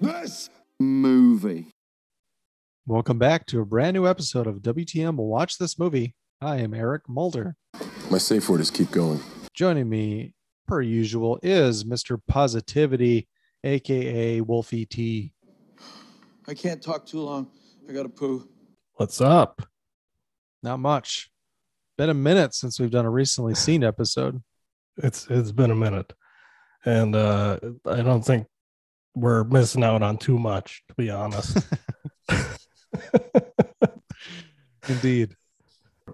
this movie. Welcome back to a brand new episode of WTM Watch This Movie. I am Eric Mulder. My safe word is keep going. Joining me, per usual, is Mr. Positivity, aka Wolfie T. I can't talk too long. I gotta poo. What's up? Not much. Been a minute since we've done a recently seen episode. It's it's been a minute, and uh I don't think we're missing out on too much, to be honest. Indeed.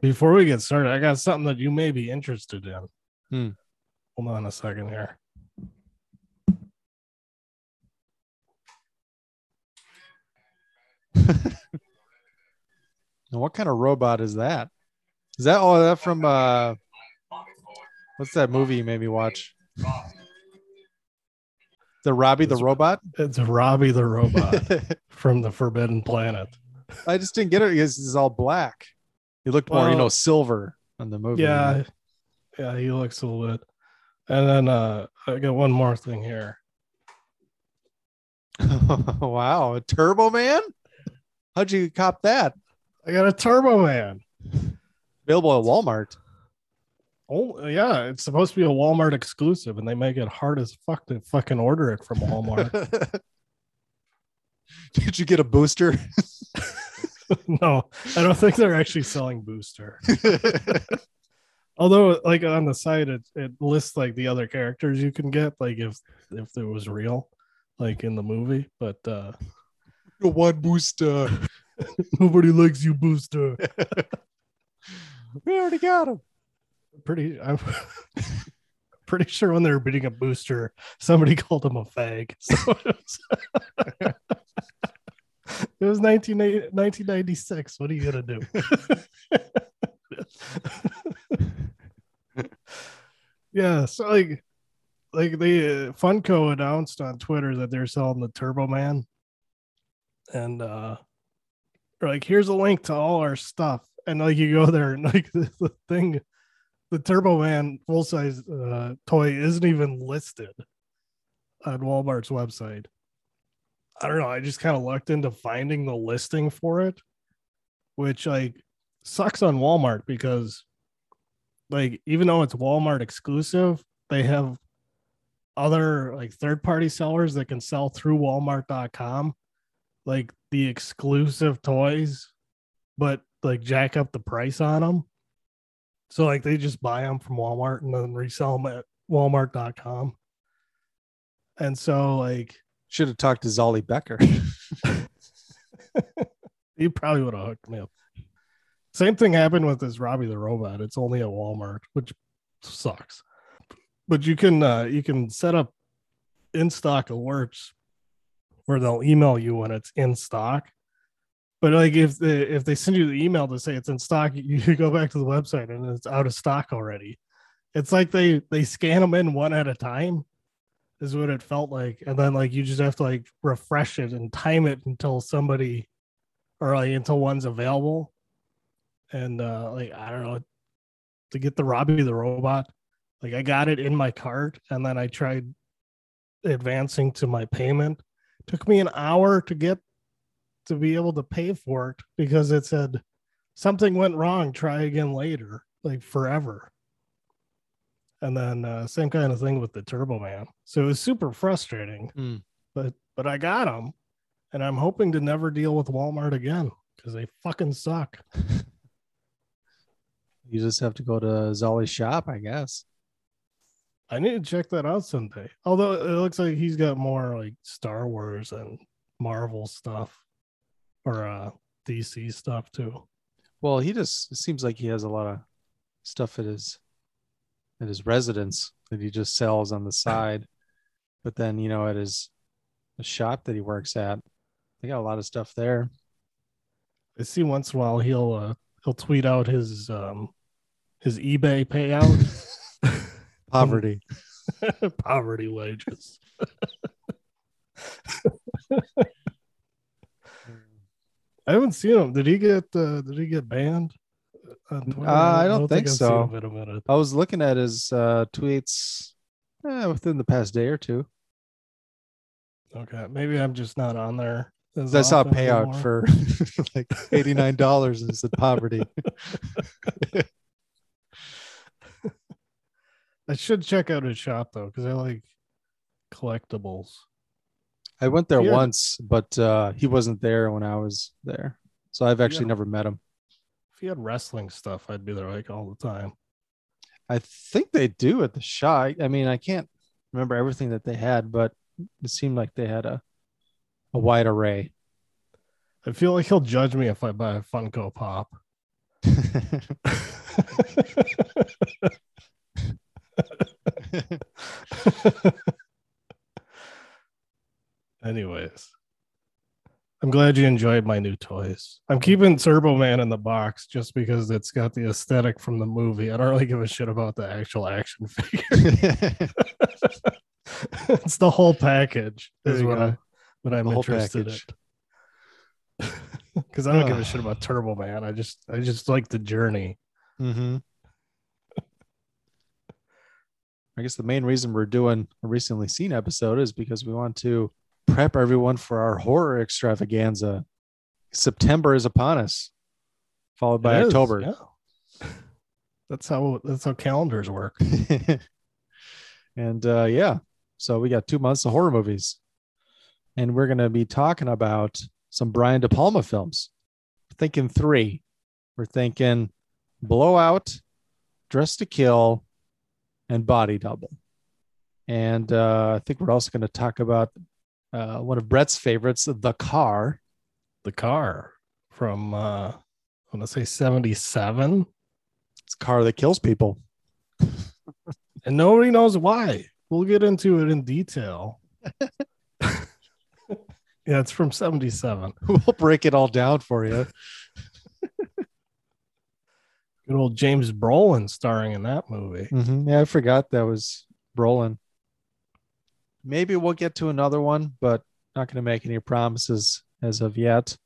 Before we get started, I got something that you may be interested in. Hmm. Hold on a second here. Now, what kind of robot is that? Is that oh that from uh what's that movie you made me watch? The Robbie the robot? It's Robbie the robot from the Forbidden Planet. I just didn't get it because he's all black. He looked more, you know, silver on the movie. Yeah, yeah, he looks a little bit. And then uh I got one more thing here. wow, a Turbo Man? How'd you cop that? I got a Turbo Man. Available at Walmart. Oh yeah, it's supposed to be a Walmart exclusive, and they make it hard as fuck to fucking order it from Walmart. Did you get a booster? no, I don't think they're actually selling booster. Although, like on the site, it, it lists like the other characters you can get, like if if it was real, like in the movie. But uh One booster. nobody likes you, booster. We already got him. Pretty, I'm pretty sure when they were beating a booster, somebody called him a fag. So it was, it was 19, 1996. What are you gonna do? yeah, so like, like the uh, Funko announced on Twitter that they're selling the Turbo Man, and uh, like, here's a link to all our stuff, and like you go there and like the, the thing, the Turbo Man full size uh, toy isn't even listed on Walmart's website. I don't know. I just kind of lucked into finding the listing for it, which like sucks on Walmart because like even though it's Walmart exclusive, they have other like third party sellers that can sell through walmart.com like the exclusive toys but like jack up the price on them. So like they just buy them from Walmart and then resell them at walmart.com. And so like Should have talked to Zolly Becker. you probably would have hooked me up. Same thing happened with this Robbie the robot. It's only at Walmart, which sucks. But you can uh you can set up in stock alerts where they'll email you when it's in stock. But like if they if they send you the email to say it's in stock, you go back to the website and it's out of stock already. It's like they they scan them in one at a time, is what it felt like, and then like you just have to like refresh it and time it until somebody or like until one's available. And uh like I don't know to get the Robbie the robot, like I got it in my cart and then I tried advancing to my payment. took me an hour to get to be able to pay for it because it said something went wrong, try again later, like forever. And then uh, same kind of thing with the Turbo Man. So it was super frustrating, Hmm. but but I got them, and I'm hoping to never deal with Walmart again because they fucking suck. You just have to go to Zolly's shop, I guess. I need to check that out someday. Although it looks like he's got more like Star Wars and Marvel stuff or uh DC stuff too. Well, he just it seems like he has a lot of stuff at his at his residence that he just sells on the side. But then, you know, at his the shop that he works at. They got a lot of stuff there. I see once in a while he'll uh, he'll tweet out his um his eBay payout Poverty. poverty wages. I haven't seen him. Did he get uh, did he get banned? on Twitter? Uh, I don't think seen so. him a minute. I was looking at his uh, tweets eh, within the past day or two. Okay, maybe I'm just not on there. saw a payout anymore. for like eighty nine dollars and it said poverty. I should check out his shop though, because I like collectibles. I went there Yeah. once, but uh, he wasn't there when I was there, so I've actually Yeah. never met him. If he had wrestling stuff, I'd be there like all the time. I think they do at the shop. I mean, I can't remember everything that they had, but it seemed like they had a a wide array. I feel like he'll judge me if I buy a Funko Pop. Anyways, I'm glad you enjoyed my new toys. I'm keeping Turbo Man in the box just because it's got the aesthetic from the movie. I don't really give a shit about the actual action figure. it's the whole package There is what go. I what I'm interested in. Because I don't give a shit about Turbo Man. I just I just like the journey. hmm I guess the main reason we're doing a recently seen episode is because we want to prep everyone for our horror extravaganza. September is upon us, followed by October. yeah. That's how that's how calendars work. and uh, yeah, so we got two months of horror movies, and we're gonna be talking about some Brian De Palma films. We're thinking three. We're thinking Blowout, Dressed to Kill, and Body Double. And uh, I think we're also going to talk about uh, one of Brett's favorites, The Car. The car from uh I want to say 77 It's a car that kills people. and nobody knows why. We'll get into it in detail. yeah, it's from 77. we'll break it all down for you. Good old James Brolin starring in that movie. Mhm. Yeah, I forgot that was Brolin. Maybe we'll get to another one, but not going to make any promises as of yet.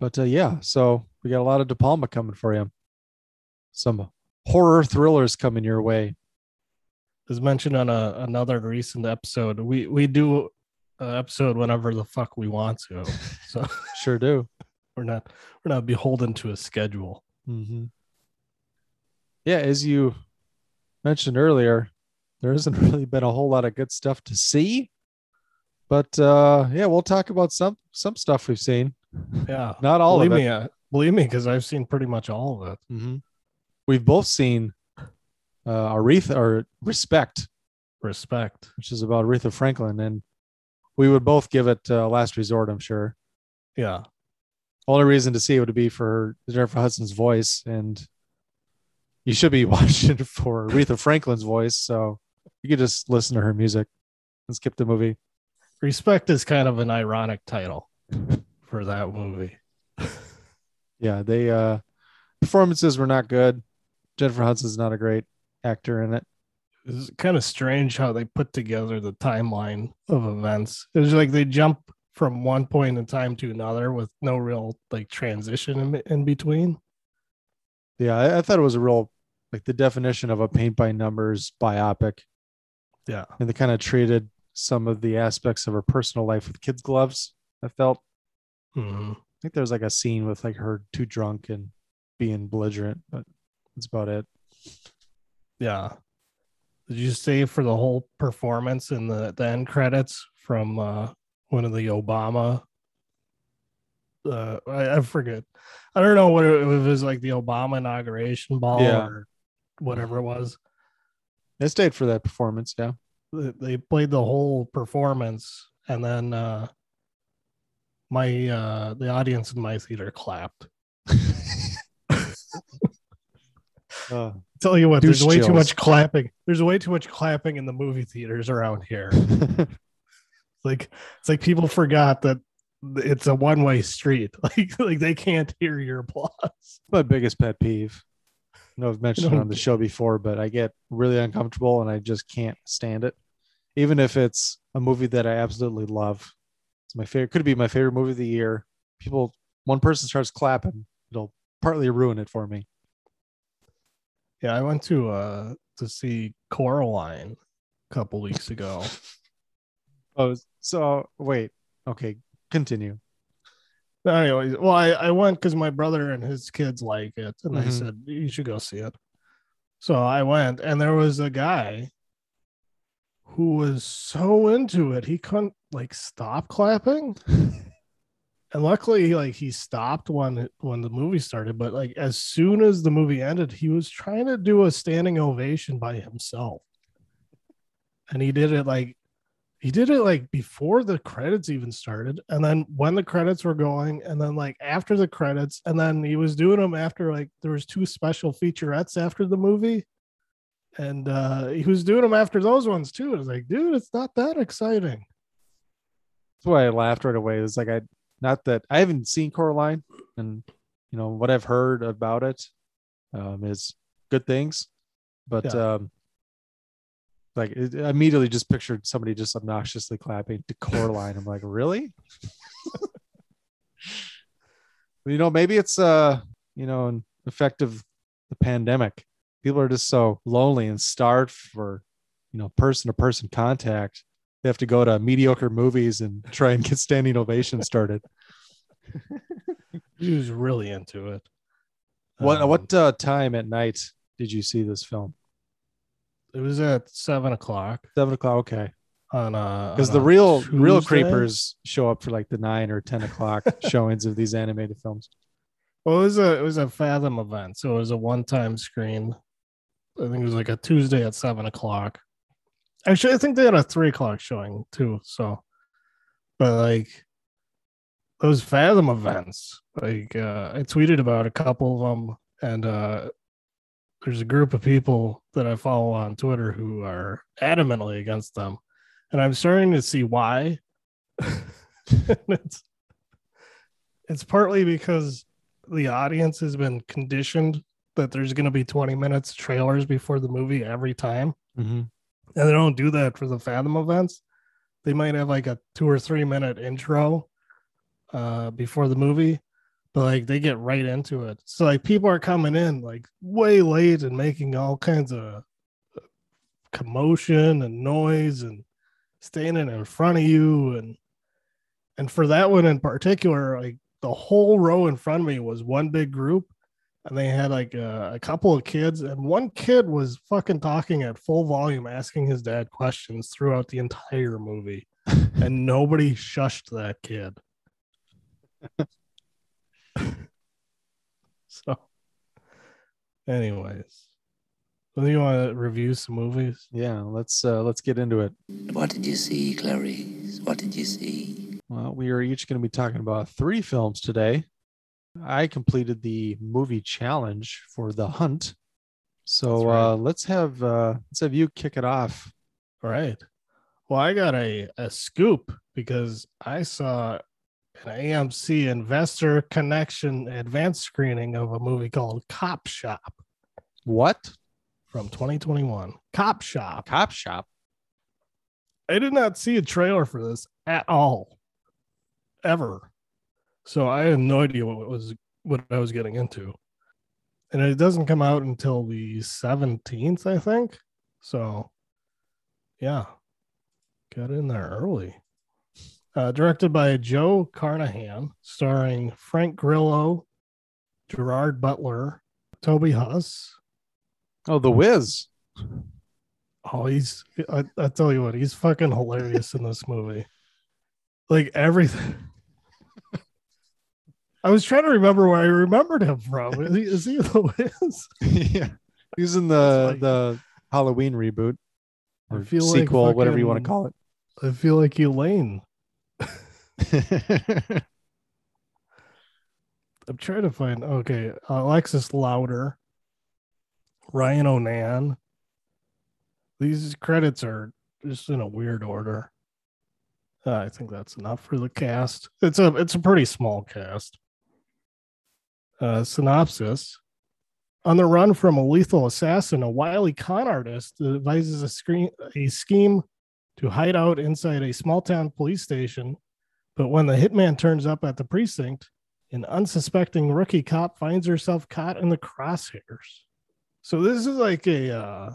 But uh, yeah, so we got a lot of De Palma coming for you. Some horror thrillers coming your way. As mentioned on a, another recent episode, we we do an episode whenever the fuck we want to. So Sure do. we're not we're not beholden to a schedule. hmm Yeah, as you mentioned earlier, there hasn't really been a whole lot of good stuff to see. But uh, yeah, we'll talk about some some stuff we've seen. Yeah. Not all believe of it. me, uh, believe me, because I've seen pretty much all of it. hmm We've both seen uh, Aretha or Respect, Respect. which is about Aretha Franklin, and we would both give it uh, last resort. I'm sure. Yeah. Only reason to see it would be for Jennifer Hudson's voice, and you should be watching for Aretha Franklin's voice. So you could just listen to her music and skip the movie. Respect is kind of an ironic title for that movie. Yeah, they uh performances were not good. Jennifer Hudson's not a great actor in it. It's kind of strange how they put together the timeline of events. It was like they jump from one point in time to another with no real like transition in, in between. Yeah, I, I thought it was a real like the definition of a paint by numbers biopic. Yeah. And they kind of treated some of the aspects of her personal life with kids' gloves. I felt Mhm. I think there was like a scene with like her too drunk and being belligerent, but that's about it. Yeah. Did you stay for the whole performance in the, the end credits from uh, one of the Obama? Uh, I, I forget. I don't know what it, it was like the Obama inauguration ball Yeah. or whatever it was. I stayed for that performance. Yeah. They- They played the whole performance, and then uh, my uh, the audience in my theater clapped. Uh, Tell you what, there's Douche way too much clapping. There's way too much clapping in the movie theaters around here. like it's like people forgot that it's a one way street. Like like they can't hear your applause. My biggest pet peeve. I know I've mentioned it on the show before, but I get really uncomfortable and I just can't stand it. Even if it's a movie that I absolutely love. It's my favorite could be my favorite movie of the year. People one person starts clapping, it'll partly ruin it for me. Yeah, I went to uh to see Coraline a couple weeks ago. Oh, so wait. Okay, continue. Anyways, well, I, I went because my brother and his kids like it, and they Mhm. said you should go see it. So I went, and there was a guy who was so into it he couldn't like stop clapping. and luckily, like he stopped when when the movie started, but like as soon as the movie ended, he was trying to do a standing ovation by himself, and he did it like he did it like before the credits even started and then when the credits were going and then like after the credits and then he was doing them after like there was two special featurettes after the movie and uh he was doing them after those ones too. I was like, dude, it's not that exciting. That's why I laughed right away. It's like I not that I haven't seen Coraline and you know what I've heard about it um, is good things, but Yeah. um, like it, I immediately just pictured somebody just obnoxiously clapping to Coraline. I'm like, really? you know, maybe it's uh, you know, an effect of the pandemic. People are just so lonely and starved for, you know, person to person contact. They have to go to mediocre movies and try and get standing ovation started. He was really into it. What Um, what uh, time at night did you see this film? It was at seven o'clock Seven o'clock. Okay, on uh because on the a real real Tuesday. creepers show up for like the nine or ten o'clock showings of these animated films. Well, it was a it was a Fathom event, so it was a one time screen. I think it was like a Tuesday at seven o'clock. Actually, I think they had a three o'clock showing too. So, but like those Fathom events, like uh, I tweeted about a couple of them, and uh, there's a group of people that I follow on Twitter who are adamantly against them, and I'm starting to see why. it's it's partly because the audience has been conditioned that there's going to be 20 minutes trailers before the movie every time Mm-hmm. and they don't do that for the fathom events they might have like a two or three minute intro uh before the movie but like they get right into it. So like people are coming in like way late and making all kinds of commotion and noise and standing in front of you. And and for that one in particular like the whole row in front of me was one big group and they had like a, a couple of kids and one kid was fucking talking at full volume asking his dad questions throughout the entire movie and nobody shushed that kid so anyways do you want to review some movies Yeah, let's uh, let's get into it. What did you see, Clarice? What did you see? Well, we are each going to be talking about three films today. I completed the movie challenge for The Hunt, so right. uh, let's have uh, let's have you kick it off. All right. Well, I got a, a scoop because I saw an AMC Investor Connection advanced screening of a movie called Cop Shop What from 2021. Cop Shop. cop shop? I did not see a trailer for this at all, ever. So I had no idea what was what I was getting into, and it doesn't come out until the 17th, I think. So, yeah, got in there early. Uh, directed by Joe Carnahan, starring Frank Grillo, Gerard Butler, Toby Huss, Oh, The Wiz. Oh, he's I, I tell you what, he's fucking hilarious in this movie. Like everything. I was trying to remember where I remembered him from. Is he, is he the Wiz? yeah, he's in the like- the Halloween reboot I or feel like sequel, whatever you want to call it. I feel like Elaine. I'm trying to find okay, Alexis Louder, Ryan O'Nan. These credits are just in a weird order. Uh, I think that's enough for the cast. It's a it's a pretty small cast. Uh, synopsis: On the run from a lethal assassin, a wily con artist devises a screen a scheme to hide out inside a small town police station. But when the hitman turns up at the precinct, an unsuspecting rookie cop finds herself caught in the crosshairs. So this is like a uh,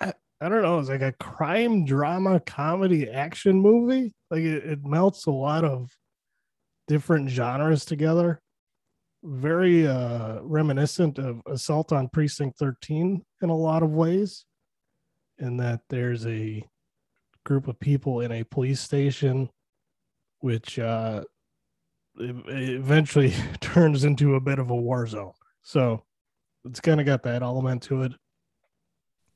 I, I don't know, it's like a crime drama comedy action movie. Like it, it melts a lot of different genres together. Very uh reminiscent of Assault on Precinct 13 in a lot of ways. In that there's a group of people in a police station which uh eventually turns into a bit of a war zone. So it's kind of got that element to it.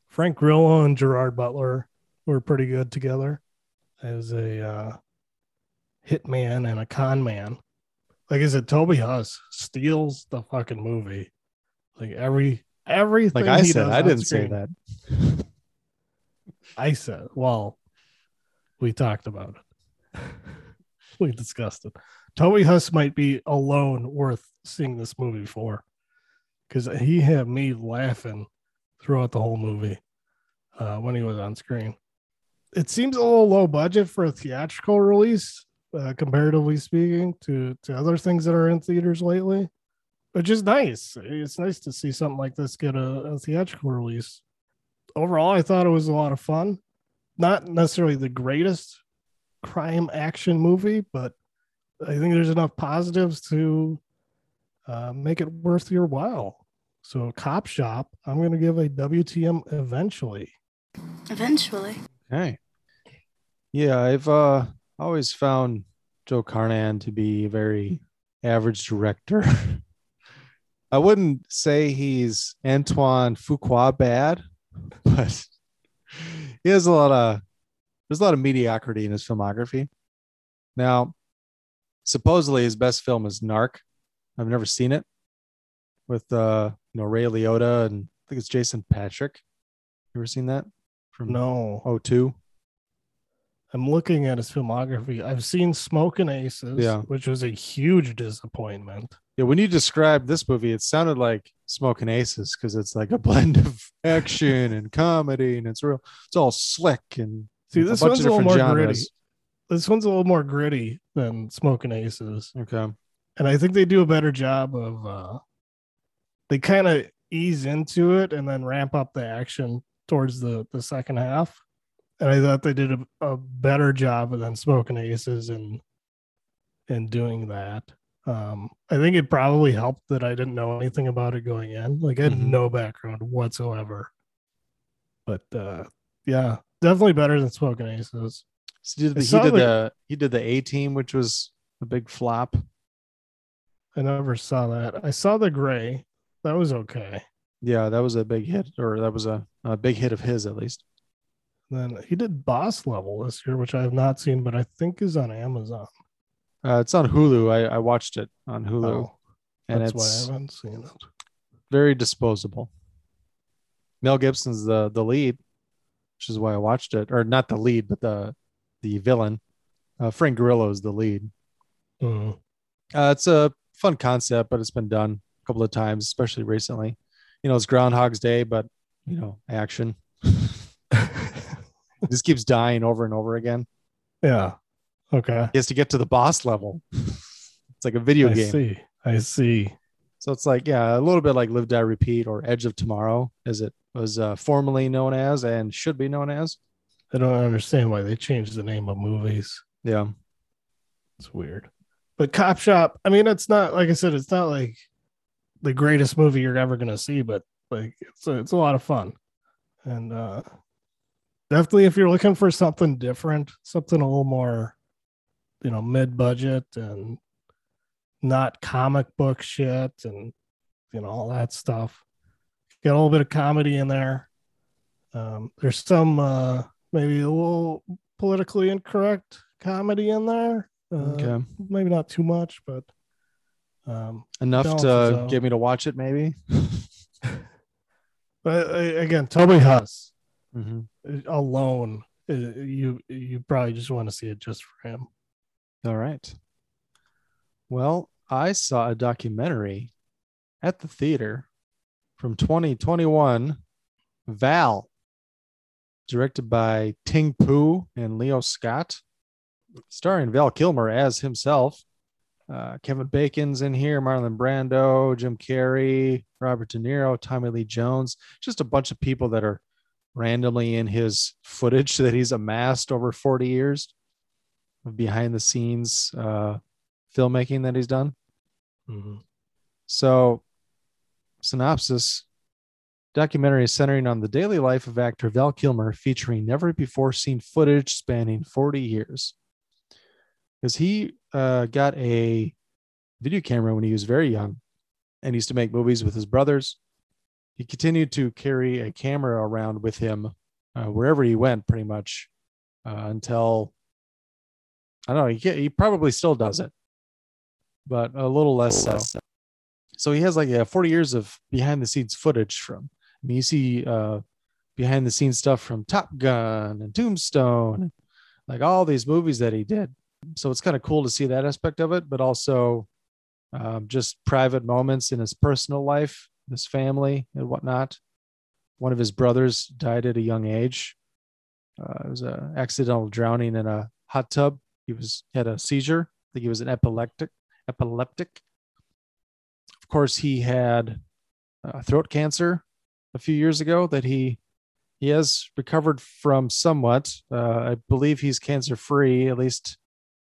Frank Grillo and Gerard Butler were pretty good together as a uh, hitman and a con man. Like I said, Toby Huss steals the fucking movie. Like every everything. Like I he said, I didn't say that. I said, well, we talked about it. we. Toby Huss might be alone worth seeing this movie for because he had me laughing throughout the whole movie uh, when he was on screen. It seems a little low budget for a theatrical release, uh, comparatively speaking, to, to other things that are in theaters lately, which is nice. It's nice to see something like this get a, a theatrical release overall, I thought it was a lot of fun. Not necessarily the greatest crime action movie, but I think there's enough positives to uh, make it worth your while. So, Cop Shop, I'm going to give a WTM eventually. Eventually. Okay. Yeah, I've uh always found Joe Carnahan to be a very average director. I wouldn't say he's Antoine Fuqua bad, but he has a lot of there's a lot of mediocrity in his filmography. Now, supposedly his best film is Narc. I've never seen it with uh you know Ray Liotta and I think it's Jason Patric. You ever seen that? From No, Oh two. I'm looking at his filmography. I've seen Smoking Aces, Yeah. which was a huge disappointment. Yeah, when you described this movie, it sounded like Smoking Aces because it's like a blend of action and comedy, and it's real. It's all slick and See, this one's a little more gritty. This one's a little more gritty than Smoking Aces. Okay, and I think they do a better job of uh they kind of ease into it and then ramp up the action towards the the second half. And I thought they did a, a better job than Smoking Aces in in doing that. Um, I think it probably helped that I didn't know anything about it going in. Like I had Mhm. no background whatsoever. But uh yeah, definitely better than Smoking Aces. so he did, the, he did the- the he did the A Team, which was a big flop. I never saw that. I saw the Grey. That was okay. Yeah, that was a big hit, or that was a, a big hit of his at least. Then he did Boss Level this year, which I have not seen, but I think is on Amazon. Uh, it's on Hulu. I, I watched it on Hulu, Oh, and that's it's why I haven't seen it. very disposable. Mel Gibson's the the lead, which is why I watched it, or not the lead, but the the villain. Uh, Frank Grillo is the lead. Mm. Uh, it's a fun concept, but it's been done a couple of times, especially recently. You know, it's Groundhog's Day, but you know, action. It just keeps dying over and over again. yeah. Okay. He has to get to the boss level. it's like a video I game. I see. I see. So it's like, yeah, a little bit like Live Die Repeat or Edge of Tomorrow, as it was uh, formerly known as and should be known as. I don't understand why they changed the name of movies. Yeah. It's weird. But Cop Shop, I mean, it's not like I said, it's not like the greatest movie you're ever gonna see, but like it's a, it's a lot of fun. And uh definitely if you're looking for something different, something a little more, you know, mid-budget and not comic book shit and you know, all that stuff. Get a little bit of comedy in there. Um, there's some uh maybe a little politically incorrect comedy in there. Uh, Okay. maybe not too much, but um, Enough to get me to watch it, maybe. but uh, again, Toby Huss hmm alone uh, you you probably just want to see it just for him. All right. Well, I saw a documentary at the theater from 2021, Val, directed by Ting Poo and Leo Scott, starring Val Kilmer as himself. Uh, Kevin Bacon's in here, Marlon Brando, Jim Carrey, Robert De Niro, Tommy Lee Jones, just a bunch of people that are randomly in his footage that he's amassed over 40 years of behind the scenes uh, filmmaking that he's done. Mhm. So, synopsis documentary centering on the daily life of actor Val Kilmer, featuring never before seen footage spanning 40 years. Because he uh, got a video camera when he was very young and used to make movies with his brothers. He continued to carry a camera around with him uh, wherever he went, pretty much uh, until I don't know. He, he probably still does it, but a little less so. So he has like yeah, 40 years of behind the scenes footage from. I mean, you see uh, behind the scenes stuff from Top Gun and Tombstone, and like all these movies that he did. So it's kind of cool to see that aspect of it, but also um, just private moments in his personal life, his family, and whatnot. One of his brothers died at a young age. Uh, it was an accidental drowning in a hot tub. He was had a seizure. I think he was an epileptic. Epileptic. Of course, he had uh, throat cancer a few years ago that he he has recovered from somewhat. Uh, I believe he's cancer free, at least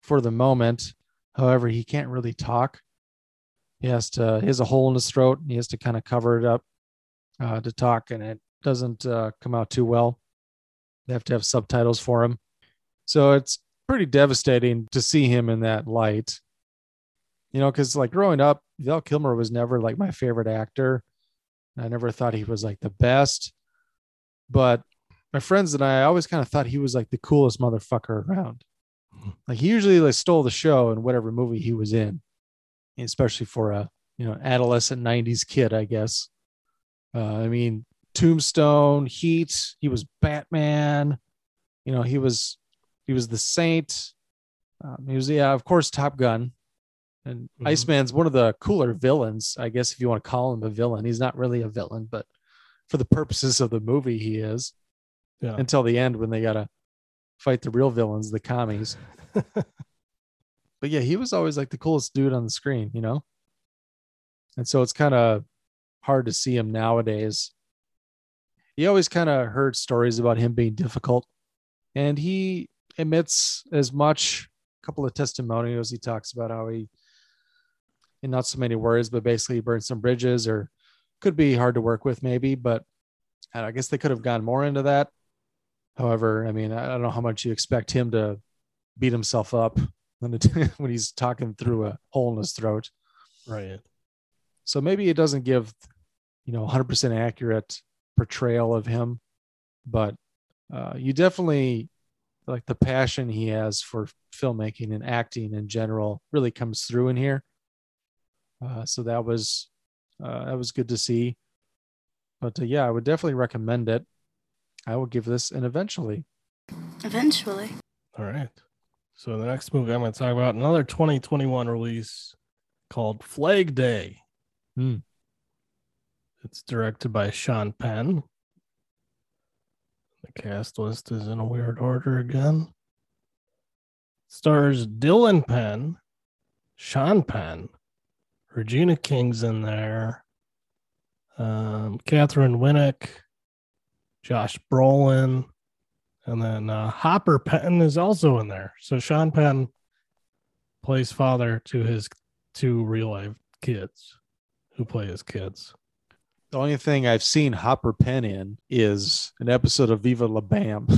for the moment. However, he can't really talk. He has to. He has a hole in his throat. And he has to kind of cover it up uh, to talk, and it doesn't uh, come out too well. They have to have subtitles for him, so it's pretty devastating to see him in that light. You know, because like growing up, Val Kilmer was never like my favorite actor. I never thought he was like the best, but my friends and I always kind of thought he was like the coolest motherfucker around. Like he usually like stole the show in whatever movie he was in, especially for a you know adolescent '90s kid, I guess. Uh, I mean, Tombstone, Heat. He was Batman. You know, he was he was the Saint. Um, he was yeah, of course, Top Gun. And Mhm. Iceman's one of the cooler villains, I guess, if you want to call him a villain. He's not really a villain, but for the purposes of the movie, he is Yeah. until the end when they got to fight the real villains, the commies. but yeah, he was always like the coolest dude on the screen, you know? And so it's kind of hard to see him nowadays. You always kind of heard stories about him being difficult, and he admits as much. A couple of testimonials, he talks about how he, in not so many words, but basically he burned some bridges or could be hard to work with, maybe. But I guess they could have gone more into that. However, I mean, I don't know how much you expect him to beat himself up when, it, when he's talking through a hole in his throat. Right. So maybe it doesn't give, you know, 100% accurate portrayal of him, but uh, you definitely like the passion he has for filmmaking and acting in general really comes through in here. Uh, so that was uh, that was good to see. But uh, yeah, I would definitely recommend it. I will give this an eventually. Eventually. All right. So the next movie I'm going to talk about another 2021 release called Flag Day. Hmm. It's directed by Sean Penn. The cast list is in a weird order again. Stars Dylan Penn, Sean Penn, Regina King's in there, um, Katheryn Winnick, Josh Brolin, and then uh, Hopper Penn is also in there. So Sean Penn plays father to his two real life kids who play his kids. The only thing I've seen Hopper Penn in is an episode of Viva La Bam.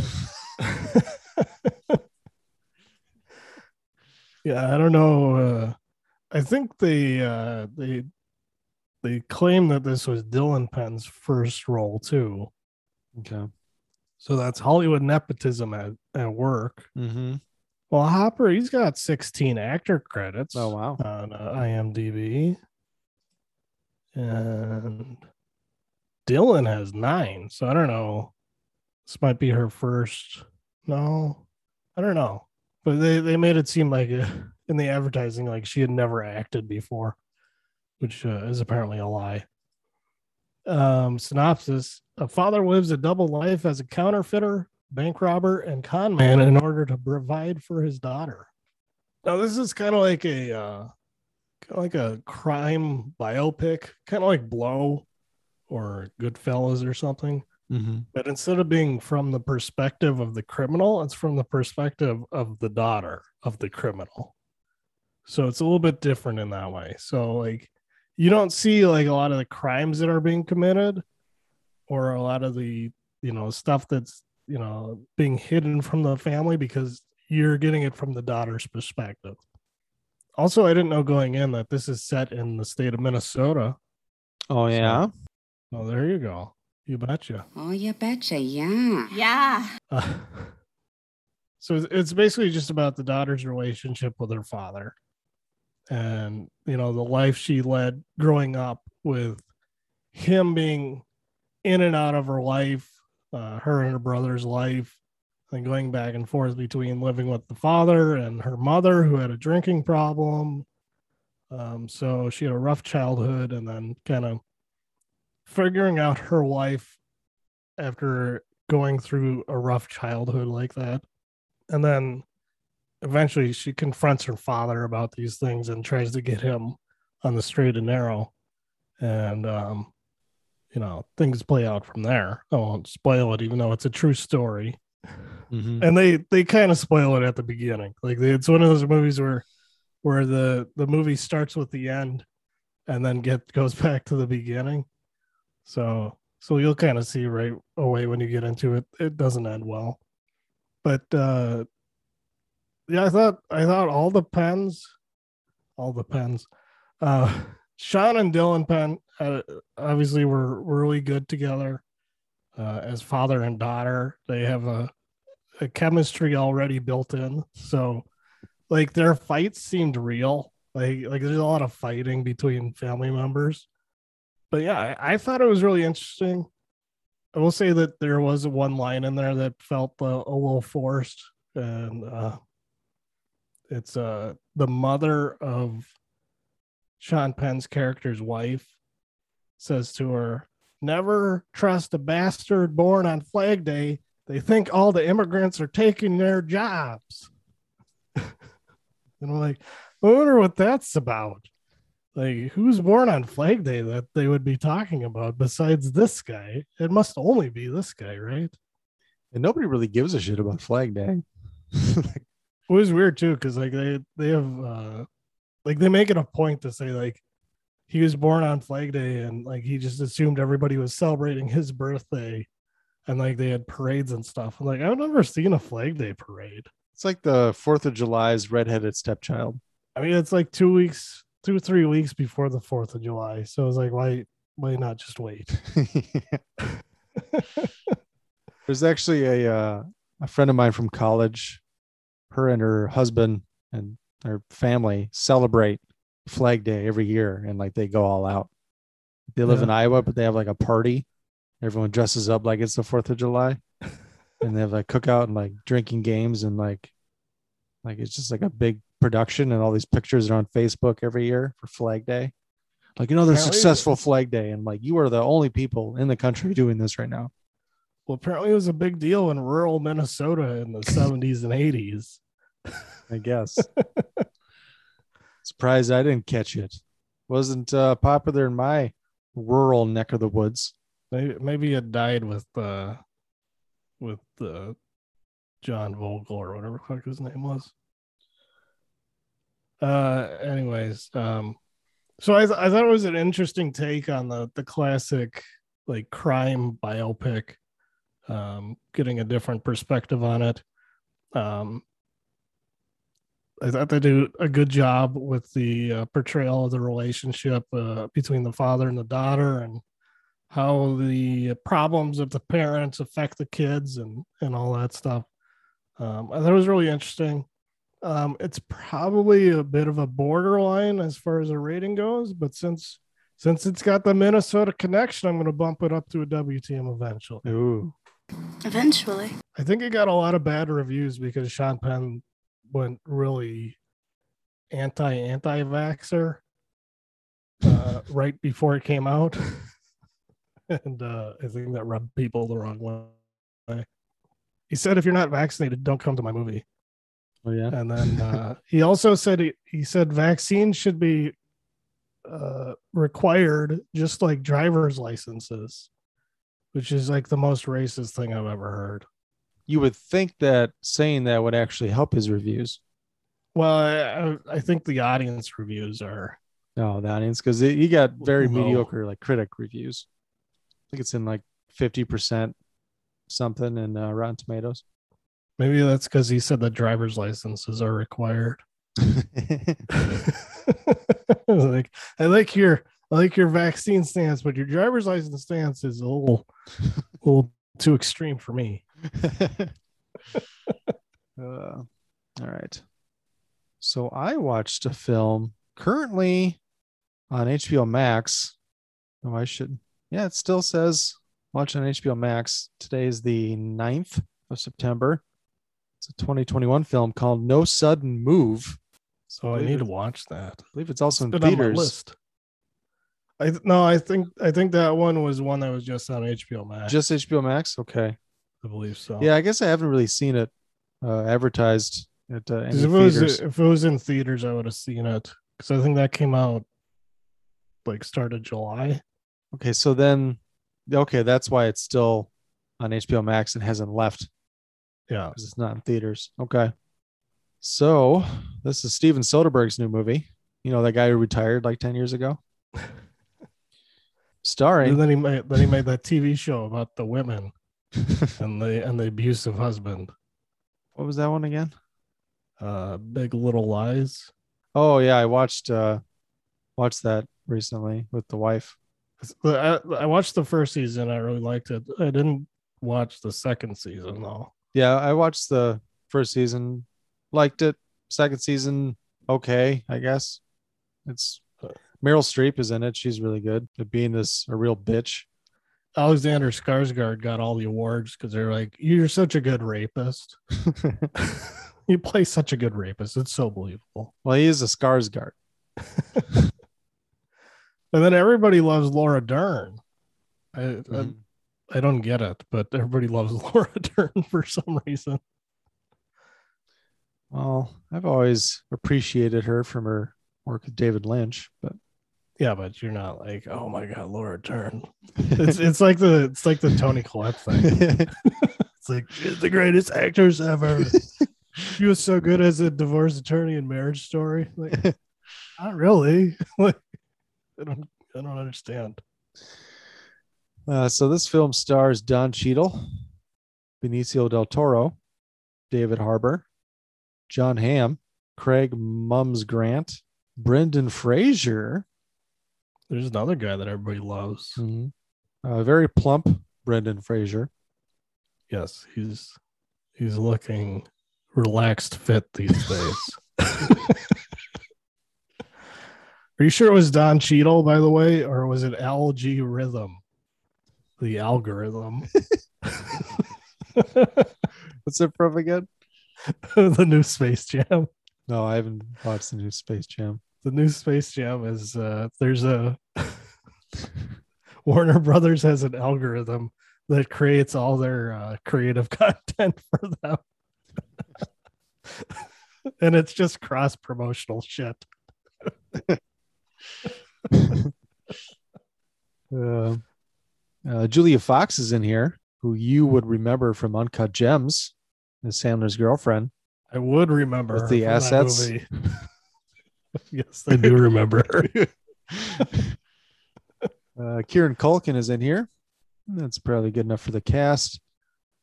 yeah, I don't know. Uh, I think they uh, they they claim that this was Dylan Penn's first role too. okay. So that's Hollywood nepotism at, at work. Mm-hmm. Well, Hopper, he's got 16 actor credits. Oh wow. on uh, IMDb. And Dylan has nine. So I don't know. This might be her first No, I don't know. But they, they made it seem like in the advertising, like she had never acted before, which uh, is apparently a lie. Um, synopsis A father lives a double life as a counterfeiter, bank robber, and con man in order to provide for his daughter. Now, this is kind of like a uh, kind of like a crime biopic, kind of like Blow or Goodfellas or something. Mm-hmm. But instead of being from the perspective of the criminal, it's from the perspective of the daughter of the criminal. So it's a little bit different in that way. So like you don't see like a lot of the crimes that are being committed or a lot of the, you know, stuff that's, you know, being hidden from the family because you're getting it from the daughter's perspective. Also, I didn't know going in that this is set in the state of Minnesota. Oh yeah. Oh, there you go. You betcha. Oh, you betcha, yeah. Yeah. Uh, so it's- it's basically just about the daughter's relationship with her father and you know the life she led growing up with him being in and out of her life uh, her and her brother's life and going back and forth between living with the father and her mother who had a drinking problem um, so she had a rough childhood and then kind of figuring out her life after going through a rough childhood like that. And then eventually she confronts her father about these things and tries to get him on the straight and narrow. And, um, you know, things play out from there. I won't spoil it, even though it's a true story. Mhm. And they they kind of spoil it at the beginning. Like they, it's one of those movies where where the the movie starts with the end and then get goes back to the beginning. So so you'll kind of see right away when you get into it, it doesn't end well. But uh yeah, I thought I thought all the pens, all the pens, uh Sean and Dylan Penn uh, obviously were, were really good together uh, as father and daughter. They have a, a chemistry already built in. So like their fights seemed real. Like like there's a lot of fighting between family members but yeah, I, I thought it was really interesting. I will say that there was one line in there that felt uh, a little forced, and uh, it's uh, the mother of Sean Penn's character's wife says to her, "Never trust a bastard born on Flag Day. They think all the immigrants are taking their jobs." and I'm like, I wonder what that's about like who's born on flag day that they would be talking about besides this guy it must only be this guy right And nobody really gives a shit about Flag Day. it was weird too because like they they have uh like they make it a point to say like he was born on flag day and like he just assumed everybody was celebrating his birthday and like they had parades and stuff I'm like i've never seen a flag day parade It's like the Fourth of July's redheaded stepchild. i mean it's like two weeks two or three weeks before the fourth of july so it's like why why not just wait There's actually a uh, a friend of mine from college. Her and her husband and her family celebrate Flag Day every year, and like they go all out. They live Yeah. in Iowa, but they have like a party. Everyone dresses up like it's the Fourth of July, and they have like cookout and like drinking games and like like it's just like a big production, and all these pictures are on Facebook every year for Flag Day. Like another Apparently- successful Flag Day, and like you are the only people in the country doing this right now. Well, apparently it was a big deal in rural Minnesota in the 70s and 80s. I guess. Surprised I didn't catch it. Wasn't uh, popular in my rural neck of the woods. Maybe, maybe it died with uh with uh, John Vogel or whatever the fuck his name was. Uh, anyways, um, so I, I thought it was an interesting take on the the classic like crime biopic, um, getting a different perspective on it. Um, I thought they do a good job with the uh, portrayal of the relationship uh, between the father and the daughter, and how the problems of the parents affect the kids, and and all that stuff. Um, I thought it was really interesting. Um, it's probably a bit of a borderline as far as a rating goes, but since since it's got the Minnesota connection, I'm going to bump it up to a WTM eventually. Ooh. Eventually. I think it got a lot of bad reviews because Sean Penn went really anti anti vaxxer uh, right before it came out. and uh, I think that rubbed people the wrong way. He said, if you're not vaccinated, don't come to my movie. Oh yeah. And then uh, he also said he, he said vaccines should be uh, required just like driver's licenses, which is like the most racist thing I've ever heard. You would think that saying that would actually help his reviews. Well, I, I think the audience reviews are No, the audience, because he got very Low. mediocre like critic reviews. I think it's in like fifty percent something in uh, Rotten Tomatoes. maybe that's because he said that driver's licenses are required. like I like your I like your vaccine stance, but your driver's license stance is a little, a little too extreme for me. Uh, all right. So I watched a film currently on HBO Max. Oh, I should. Yeah, it still says watch on HBO Max. Today is the 9th of September. It's a 2021 film called No Sudden Move. So I believe need to watch that. I believe it's also in on my theaters. I th- no, I think I think that one was one that was just on HBO Max. Just HBO Max? Okay. I believe so. Yeah, I guess I haven't really seen it uh, advertised at uh, any if it was if it was in theaters, I would have seen it because I think that came out like start of July. Okay, so then, okay, that's why it's still on HBO Max and hasn't left Yeah, because it's not in theaters. Okay, so this is Steven Soderbergh's new movie. You know that guy who retired like ten years ago, starring. and then he made then he made that TV show about the women and the and the abusive husband. what was that one again? Uh, Big Little Lies. Oh yeah, I watched uh watched that recently with the wife. I, I watched the first season. I really liked it. I didn't watch the second season though. Yeah, I watched the first season, liked it. Second season, okay, I guess. It's Meryl Streep is in it. She's really good at being this a real bitch. Alexander Skarsgård got all the awards because they're like, "You're such a good rapist. you play such a good rapist. It's so believable." well, he is a Skarsgård. And then everybody loves Laura Dern. I, Mhm. I I don't get it, but everybody loves Laura Dern for some reason. Well, I've always appreciated her from her work with David Lynch, but Yeah, but you're not like, oh my god, Laura Dern. It's it's like the it's like the Toni Collette thing. It's like she's the greatest actress ever. she was so good as a divorce attorney in Marriage Story. Like, not really. Like, I don't I don't understand. uh, so this film stars Don Cheadle, Benicio del Toro, David Harbour, Jon Hamm, Craig Mums Grant, Brendan Fraser, There's another guy that everybody loves. mhm, uh, very plump Brendan Fraser. Yes, he's he's looking relaxed fit these days. Are you sure it was Don Cheadle, by the way, or was it Al-G Rhythm? The algorithm. What's it from again? the new Space Jam. No, I haven't watched the new Space Jam. The new Space Jam is uh there's a Warner Brothers has an algorithm that creates all their uh, creative content for them. and it's just cross promotional shit. Uh, uh, Julia Fox is in here, who you would remember from Uncut Gems as Sandler's girlfriend. I would remember With the assets? yes, I do remember her. Uh, Kieran Culkin is in here. That's probably good enough for the cast.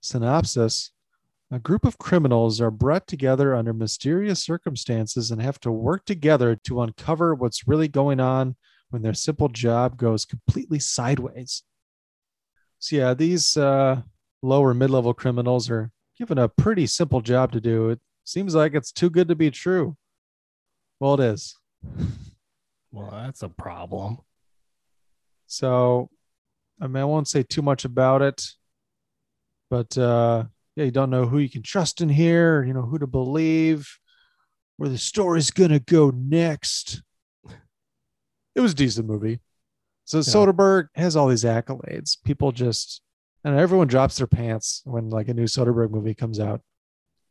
Synopsis A group of criminals are brought together under mysterious circumstances and have to work together to uncover what's really going on when their simple job goes completely sideways. So, yeah, these uh, lower mid level criminals are given a pretty simple job to do. It seems like it's too good to be true. Well, it is. Well, that's a problem. So, I mean, I won't say too much about it. but uh, yeah, you don't know who you can trust in here. You know who to believe, where the story's gonna go next. It was a decent movie. So Soderbergh has all these accolades. People just and everyone drops their pants when like a new Soderbergh movie comes out.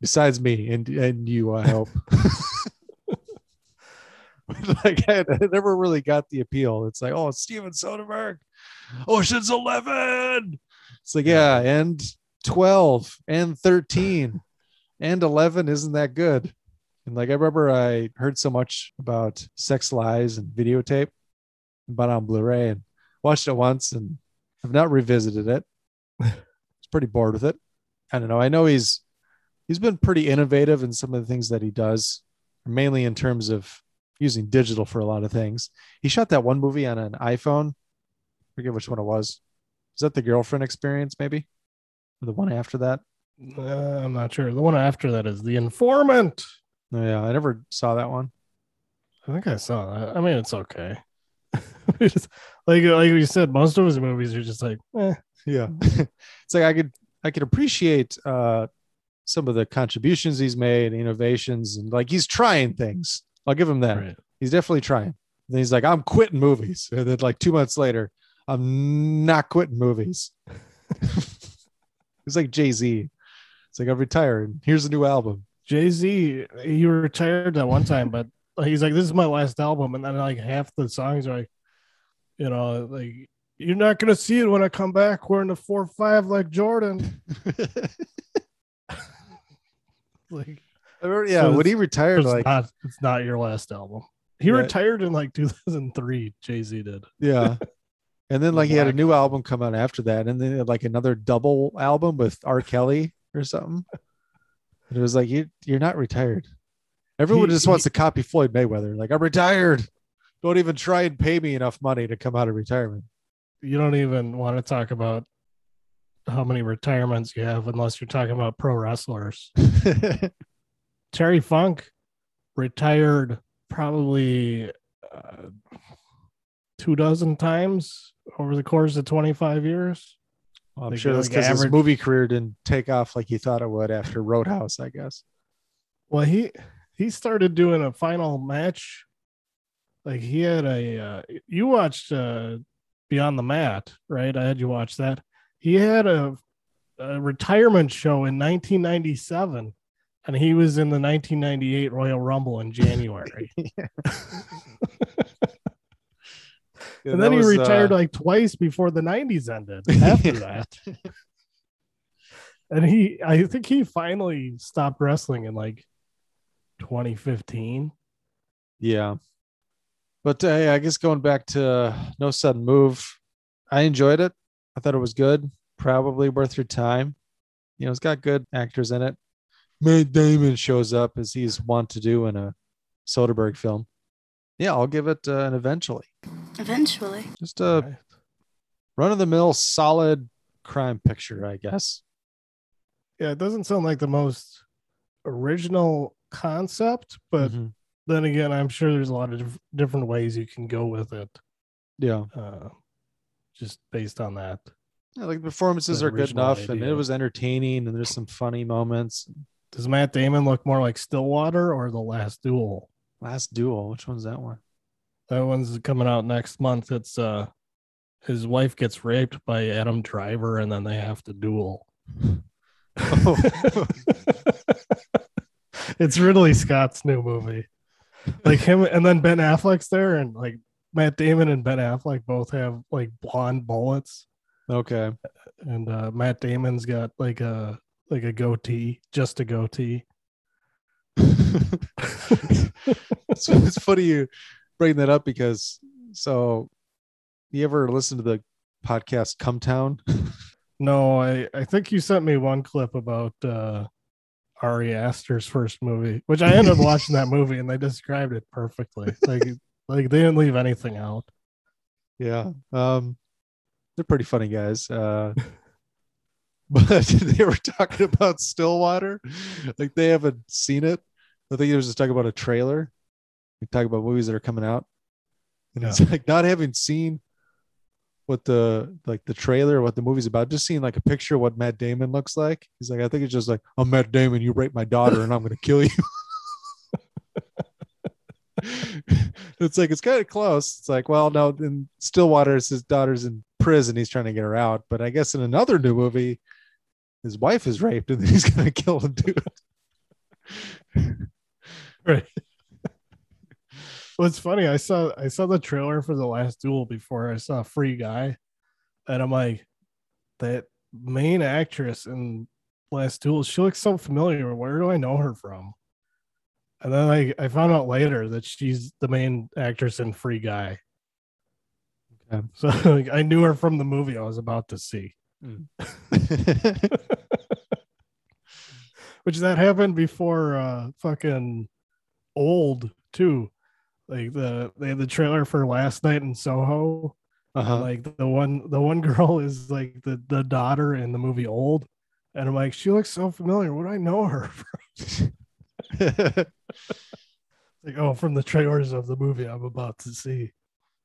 Besides me and and you, I hope. like I, I never really got the appeal. It's like, oh, it's Steven Soderbergh, Ocean's Eleven. It's like, yeah, and twelve and thirteen and eleven isn't that good. And like I remember I heard so much about sex lies and videotape, but on Blu-ray and watched it once and I've not revisited it. I was pretty bored with it. I don't know. I know he's he's been pretty innovative in some of the things that he does, mainly in terms of using digital for a lot of things. He shot that one movie on an iPhone. I forget which one it was. Is that the girlfriend experience, maybe? Or the one after that? Uh, I'm not sure. The one after that is The Informant. Yeah, I never saw that one. I think I saw that. I mean, it's okay. Like like you said, most of his movies are just like, eh. Yeah. it's like I could I could appreciate uh some of the contributions he's made, innovations, and like he's trying things. I'll give him that. Right. He's definitely trying. Then he's like, I'm quitting movies. And then like two months later, I'm not quitting movies. it's like Jay-Z. It's like I'm retired. Here's a new album. Jay Z, he retired at one time, but he's like, "This is my last album," and then like half the songs are like, you know, like you're not gonna see it when I come back wearing the four five like Jordan. like, remember- yeah, So when he retired, it's like not, it's not your last album. He Yeah. retired in like 2003. Jay Z did. Yeah. And then like he had a new album come out after that, and then like another double album with R. Kelly or something. And it was like you you're not retired. Everyone He- just wants to copy Floyd Mayweather. Like I'm retired. Don't even try and pay me enough money to come out of retirement. You don't even want to talk about how many retirements you have unless you're talking about pro wrestlers. Terry Funk retired probably uh, two dozen times over the course of 25 years. Well, I'm Like- sure that's like because his movie career didn't take off like he thought it would after Roadhouse, I guess. Well, he he started doing a final match. Like he had a uh, you watched uh, Beyond the Mat, right? I had you watch that. He had a, a retirement show in 1997, and he was in the 1998 Royal Rumble in January. Yeah, and then he retired uh, like twice before the 90s ended after that and he i think he finally stopped wrestling in like 2015 Yeah. But uh, I guess going back to No Sudden Move, I enjoyed it. I thought it was good. Probably worth your time. You know, it's got good actors in it. Matt Damon shows up as he's wont to do in a Soderbergh film. Yeah, I'll give it uh, an eventually. Eventually. Just a Right. run of the mill, solid crime picture, I guess. yeah it doesn't sound like the most original concept but Mhm. then again i'm sure there's a lot of dif- different ways you can go with it Yeah. uh, just based on that yeah. Like the performances The are good original enough and it was entertaining and there's some funny moments. Does matt damon look more like stillwater or the last duel Last duel, which one's that one? That one's coming out next month. It's uh his wife gets raped by Adam Driver and then they have to duel. Oh. it's Ridley Scott's new movie. Like him and then Ben Affleck's there and like Matt Damon and Ben Affleck both have like blonde bullets Okay. and uh Matt Damon's got like a like a goatee, just a goatee. it's, it's funny you bring that up because so you ever listen to the podcast Come Town? No, I I think you sent me one clip about uh Ari Aster's first movie, which I ended up watching that movie and they described it perfectly. Like like they didn't leave anything out. Yeah. Um they're pretty funny guys. Uh but they were talking about Stillwater. Like they haven't seen it. I think he was just talking about a trailer. We talk about movies that are coming out. And it's like not having seen what the like the trailer, what the movie's about, just seeing like a picture of what Matt Damon looks like. He's like, I think it's just like, I'm Matt Damon, you raped my daughter, and I'm gonna kill you. it's like it's kind of close. It's like, well, no, in Stillwater, his daughter's in prison. He's trying to get her out. But I guess in another new movie, his wife is raped, and then he's gonna kill the dude. Right. well, it's funny. I saw I saw the trailer for the last duel before I saw Free Guy, and I'm like, that main actress in Last Duel, she looks so familiar. Where do I know her from? And then I, I found out later that she's the main actress in Free Guy. Okay. So like, I knew her from the movie I was about to see. Hmm. Which that happened before uh fucking old too. Like the they had the trailer for last night in Soho. uh-huh. Like the one the one girl is like the the daughter in the movie Old. And I'm like, she looks so familiar. What do I know her from? Like, oh, from the trailers of the movie I'm about to see.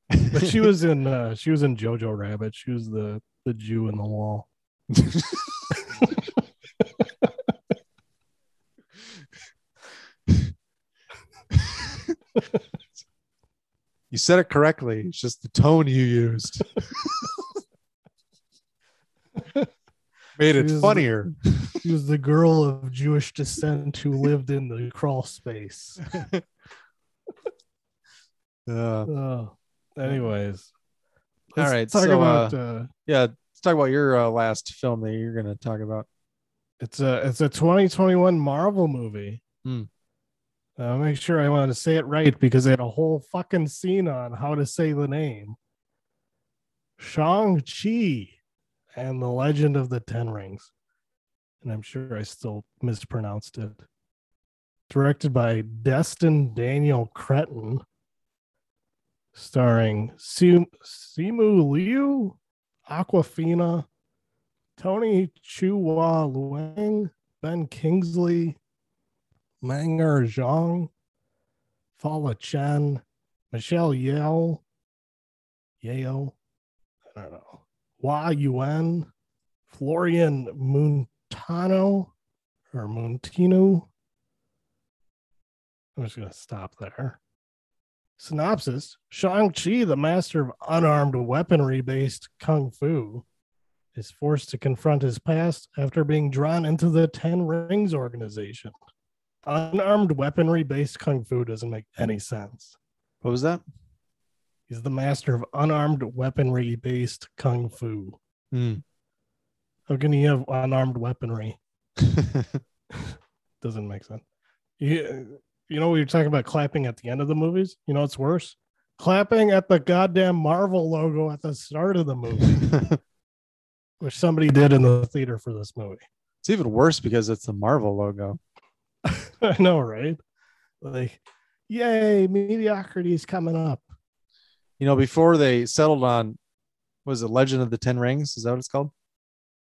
But she was in uh she was in Jojo Rabbit. She was the the Jew in the wall. You said it correctly. It's just the tone you used. Made it She was- funnier. She was the girl of Jewish descent who lived in the crawl space. Uh, Oh, anyways. all right. Talk so, about uh, yeah, let's talk about your uh, last film that you're going to talk about. it's a it's a 2021 Marvel movie. Hmm. Uh, make sure I want to say it right because they had a whole fucking scene on how to say the name. Shang Chi and the Legend of the Ten Rings, and I'm sure I still mispronounced it. Directed by Destin Daniel Cretton, starring Sim- Simu Liu, Awkwafina, Tony Chiu-Wai Leung, Ben Kingsley, Meng'er Zhang, Fala Chen, Michelle Yale, Yale, I don't know, Hua Yuan, Florian Montano or Montino. I'm just going to stop there. Synopsis Shang-Chi, the master of unarmed weaponry based kung fu, is forced to confront his past after being drawn into the Ten Rings organization. Unarmed weaponry based kung fu doesn't make any sense. What was that? He's the master of unarmed weaponry based kung fu. Hmm. How can he have unarmed weaponry? Doesn't make sense. You, you know, we were talking about clapping at the end of the movies. You know it's worse? Clapping at the goddamn Marvel logo at the start of the movie, which somebody did in the theater for this movie. it's even worse because it's the Marvel logo. I know, right? Like, yay, mediocrity's coming up. You know, before they settled on, was it Legend of the Ten Rings? Is that what it's called?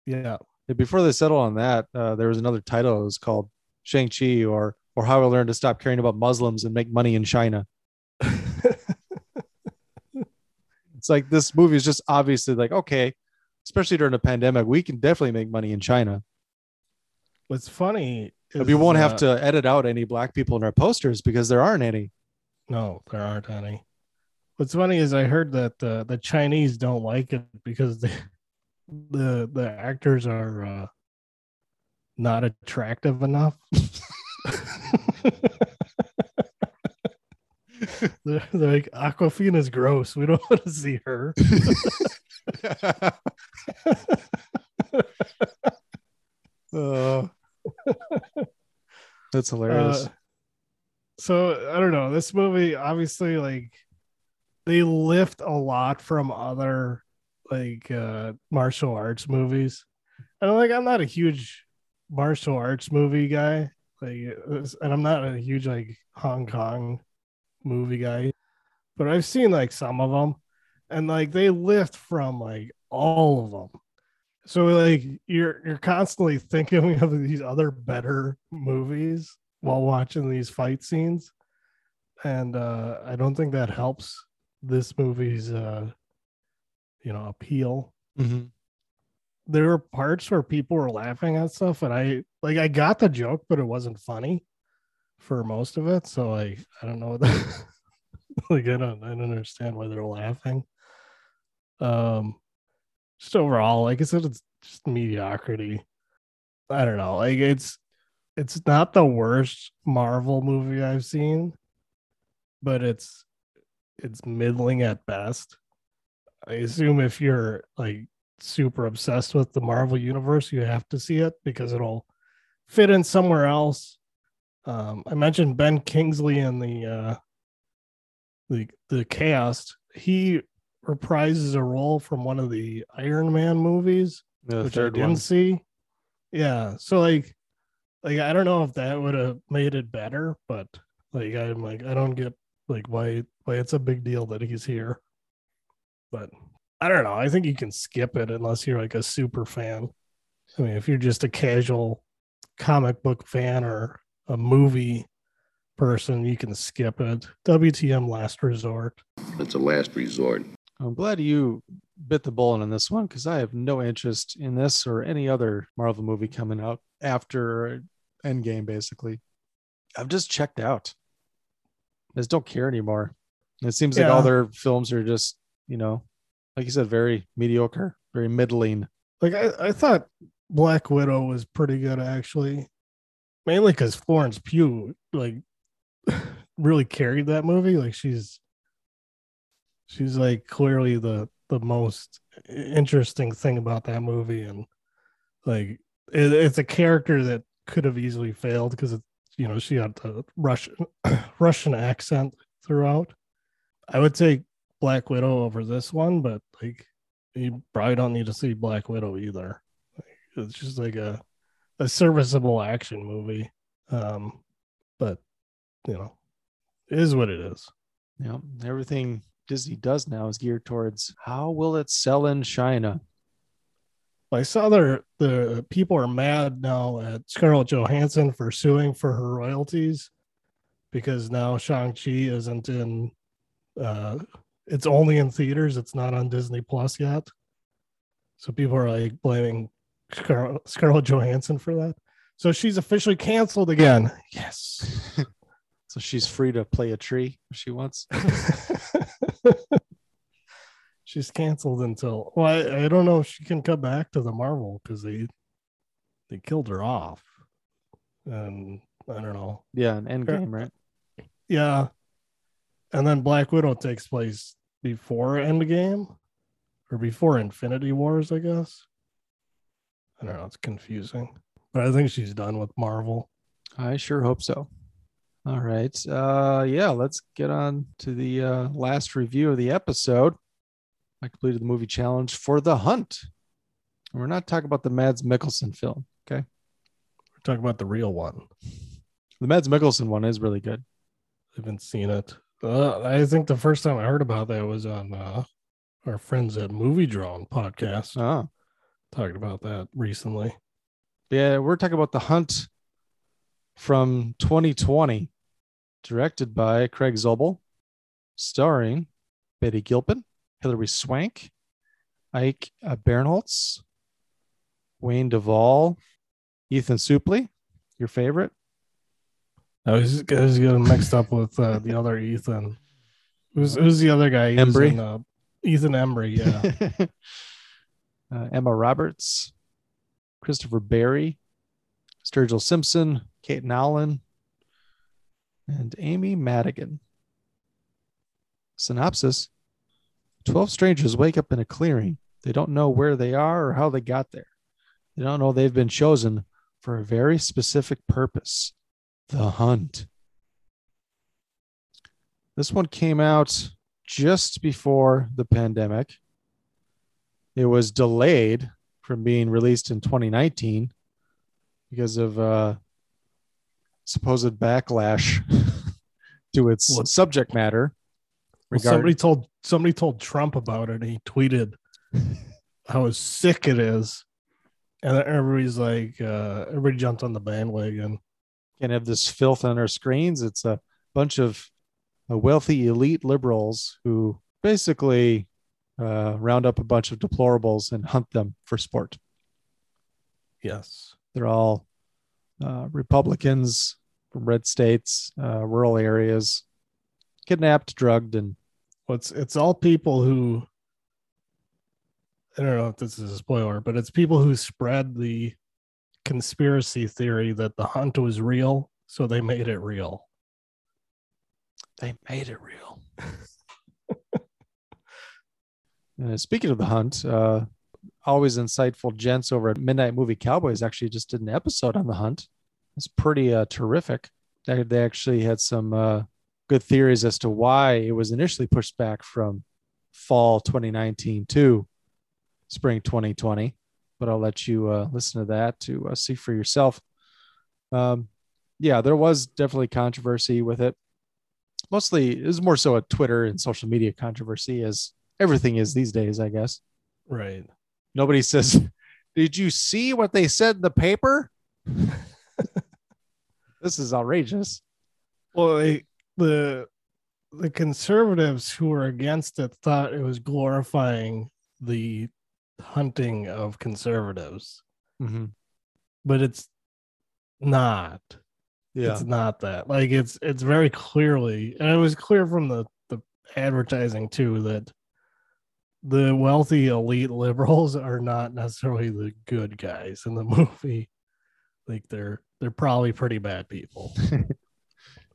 Yeah. Yeah, Before they settled on that, uh, there was another title. It was called Shang Chi, or or How I Learned to Stop Caring About Muslims and Make Money in China. It's like this movie is just obviously like okay, especially during a pandemic, we can definitely make money in China. What's funny But we won't have uh, to edit out any black people in our posters because there aren't any. No, there aren't any. What's funny is I heard that uh, the Chinese don't like it because the the the actors are uh, not attractive enough. they're, they're like Awkwafina's gross. We don't want to see her. Uh, that's hilarious. Uh, so I don't know. This movie, obviously, like they lift a lot from other like uh martial arts movies. And like I'm not a huge martial arts movie guy. Like it's- and I'm not a huge like Hong Kong movie guy. But I've seen like some of them and like they lift from like all of them. So like you're you're constantly thinking of these other better movies while watching these fight scenes. And uh I don't think that helps this movie's uh you know, appeal. Mm-hmm. There were parts where people were laughing at stuff, and I like I got the joke, but it wasn't funny for most of it. So I I don't know. That, like I don't I don't understand why they're laughing. Um, just overall, like I said, it's just mediocrity. I don't know. Like it's it's not the worst Marvel movie I've seen, but it's it's middling at best. I assume if you're like super obsessed with the Marvel universe, you have to see it because it'll fit in somewhere else. Um, I mentioned Ben Kingsley in the uh, the the cast. He reprises a role from one of the Iron Man movies, The which I didn't one. see. Yeah, so like, like I don't know if that would have made it better, but like I'm like I don't get like why why it's a big deal that he's here. But I don't know. I think you can skip it unless you're like a super fan. I mean, if you're just a casual comic book fan or a movie person, you can skip it. WTM last resort. It's a last resort. I'm glad you bit the bullet on this one because I have no interest in this or any other Marvel movie coming out after Endgame, basically. I've just checked out. I just don't care anymore. It seems like all their films are just, you know, like you said, very mediocre, very middling. Like I, I thought Black Widow was pretty good actually. Mainly because Florence Pugh like really carried that movie. Like she's she's like clearly the the most interesting thing about that movie and like it, it's a character that could have easily failed because you know she had the russian russian accent throughout. I would take black widow over this one but like you probably don't need to see black widow either. It's just like a a serviceable action movie um but you know is what it is. Know, everything Disney does now is geared towards how will it sell in China? I saw there the people are mad now at Scarlett Johansson for suing for her royalties because now Shang-Chi isn't in uh it's only in theaters, it's not on Disney Plus yet. So people are like blaming Scar- Scarlett Johansson for that. So she's officially canceled again. Yes. So she's free to play a tree if she wants. she's canceled until well, I, I don't know if she can come back to the Marvel because they they killed her off. And I don't know. Yeah, an Endgame, right? Yeah. And then Black Widow takes place before Endgame or before Infinity Wars, I guess. I don't know. It's confusing. But I think she's done with Marvel. I sure hope so. All right. Uh yeah, let's get on to the uh last review of the episode. I completed the movie challenge for The Hunt. And we're not talking about the Mads Mikkelsen film, okay? We're talking about the real one. The Mads Mikkelsen one is really good. I haven't seen it. Uh, I think the first time I heard about that was on uh, our friends at Movie Drone podcast Oh. talking about that recently. Yeah, we're talking about The Hunt from 2020, directed by Craig Zobel, starring Betty Gilpin, Hilary Swank, Ike uh, Barinholtz, Wayne Duvall, Ethan Suplee, your favorite. I was, I was getting mixed up with uh, the other Ethan. Who's who's the other guy? Embry? in, uh, Ethan Embry. Yeah. uh, Emma Roberts, Christopher Berry, Sturgill Simpson, Kate Nowlin, and Amy Madigan. Synopsis 12 strangers wake up in a clearing. They don't know where they are or how they got there. They don't know they've been chosen for a very specific purpose the hunt. This one came out just before the pandemic. It was delayed from being released in 2019 because of uh, supposed backlash to its What? subject matter. Well, somebody told somebody told Trump about it, and he tweeted how sick it is, and everybody's like, uh, everybody jumped on the bandwagon. can't have this filth on our screens. It's a bunch of uh, wealthy elite liberals who basically uh, round up a bunch of deplorables and hunt them for sport. Yes. They're all uh, Republicans from red states, uh, rural areas, kidnapped, drugged, and Well, it's it's all people who I don't know if this is a spoiler, but it's people who spread the conspiracy theory that the hunt was real, so they made it real. they made it real. Uh, speaking of the hunt, uh, always insightful gents over at Midnight Movie Cowboys actually just did an episode on the hunt. It's pretty uh, terrific. They, they actually had some uh, good theories as to why it was initially pushed back from fall 2019 to spring 2020. But I'll let you uh, listen to that to uh, see for yourself. Um, yeah, there was definitely controversy with it. Mostly, it was more so a Twitter and social media controversy, as everything is these days, I guess. Right. Nobody says, Did you see what they said in the paper? this is outrageous. Well, they, the the conservatives who were against it thought it was glorifying the hunting of conservatives, Mm-hmm. but it's not. Yeah. It's not that. Like it's it's very clearly, and it was clear from the the advertising too that the wealthy elite liberals are not necessarily the good guys in the movie. Like they're they're probably pretty bad people.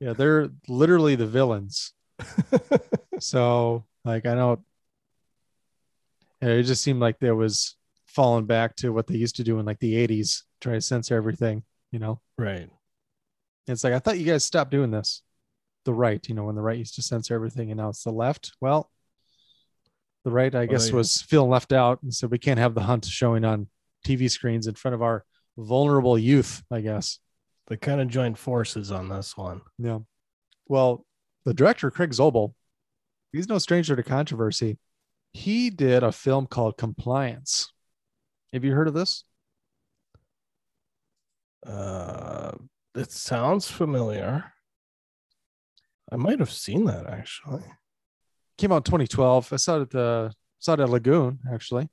Yeah. They're literally the villains. so, like, I don't, it just seemed like there was falling back to what they used to do in like the 80s, try to censor everything, you know? right. It's like, I thought you guys stopped doing this. The right, you know, when the right used to censor everything and now it's the left. Well, the right, I guess, they- was feeling left out and said we can't have the hunt showing on TV screens in front of our vulnerable youth, I guess. They kind of joined forces on this one. Yeah. Well, the director, Craig Zobel, he's no stranger to controversy. He did a film called Compliance. Have you heard of this? Uh, it sounds familiar. I might have seen that actually. Came out in 2012. I saw it at the saw it at Lagoon, actually.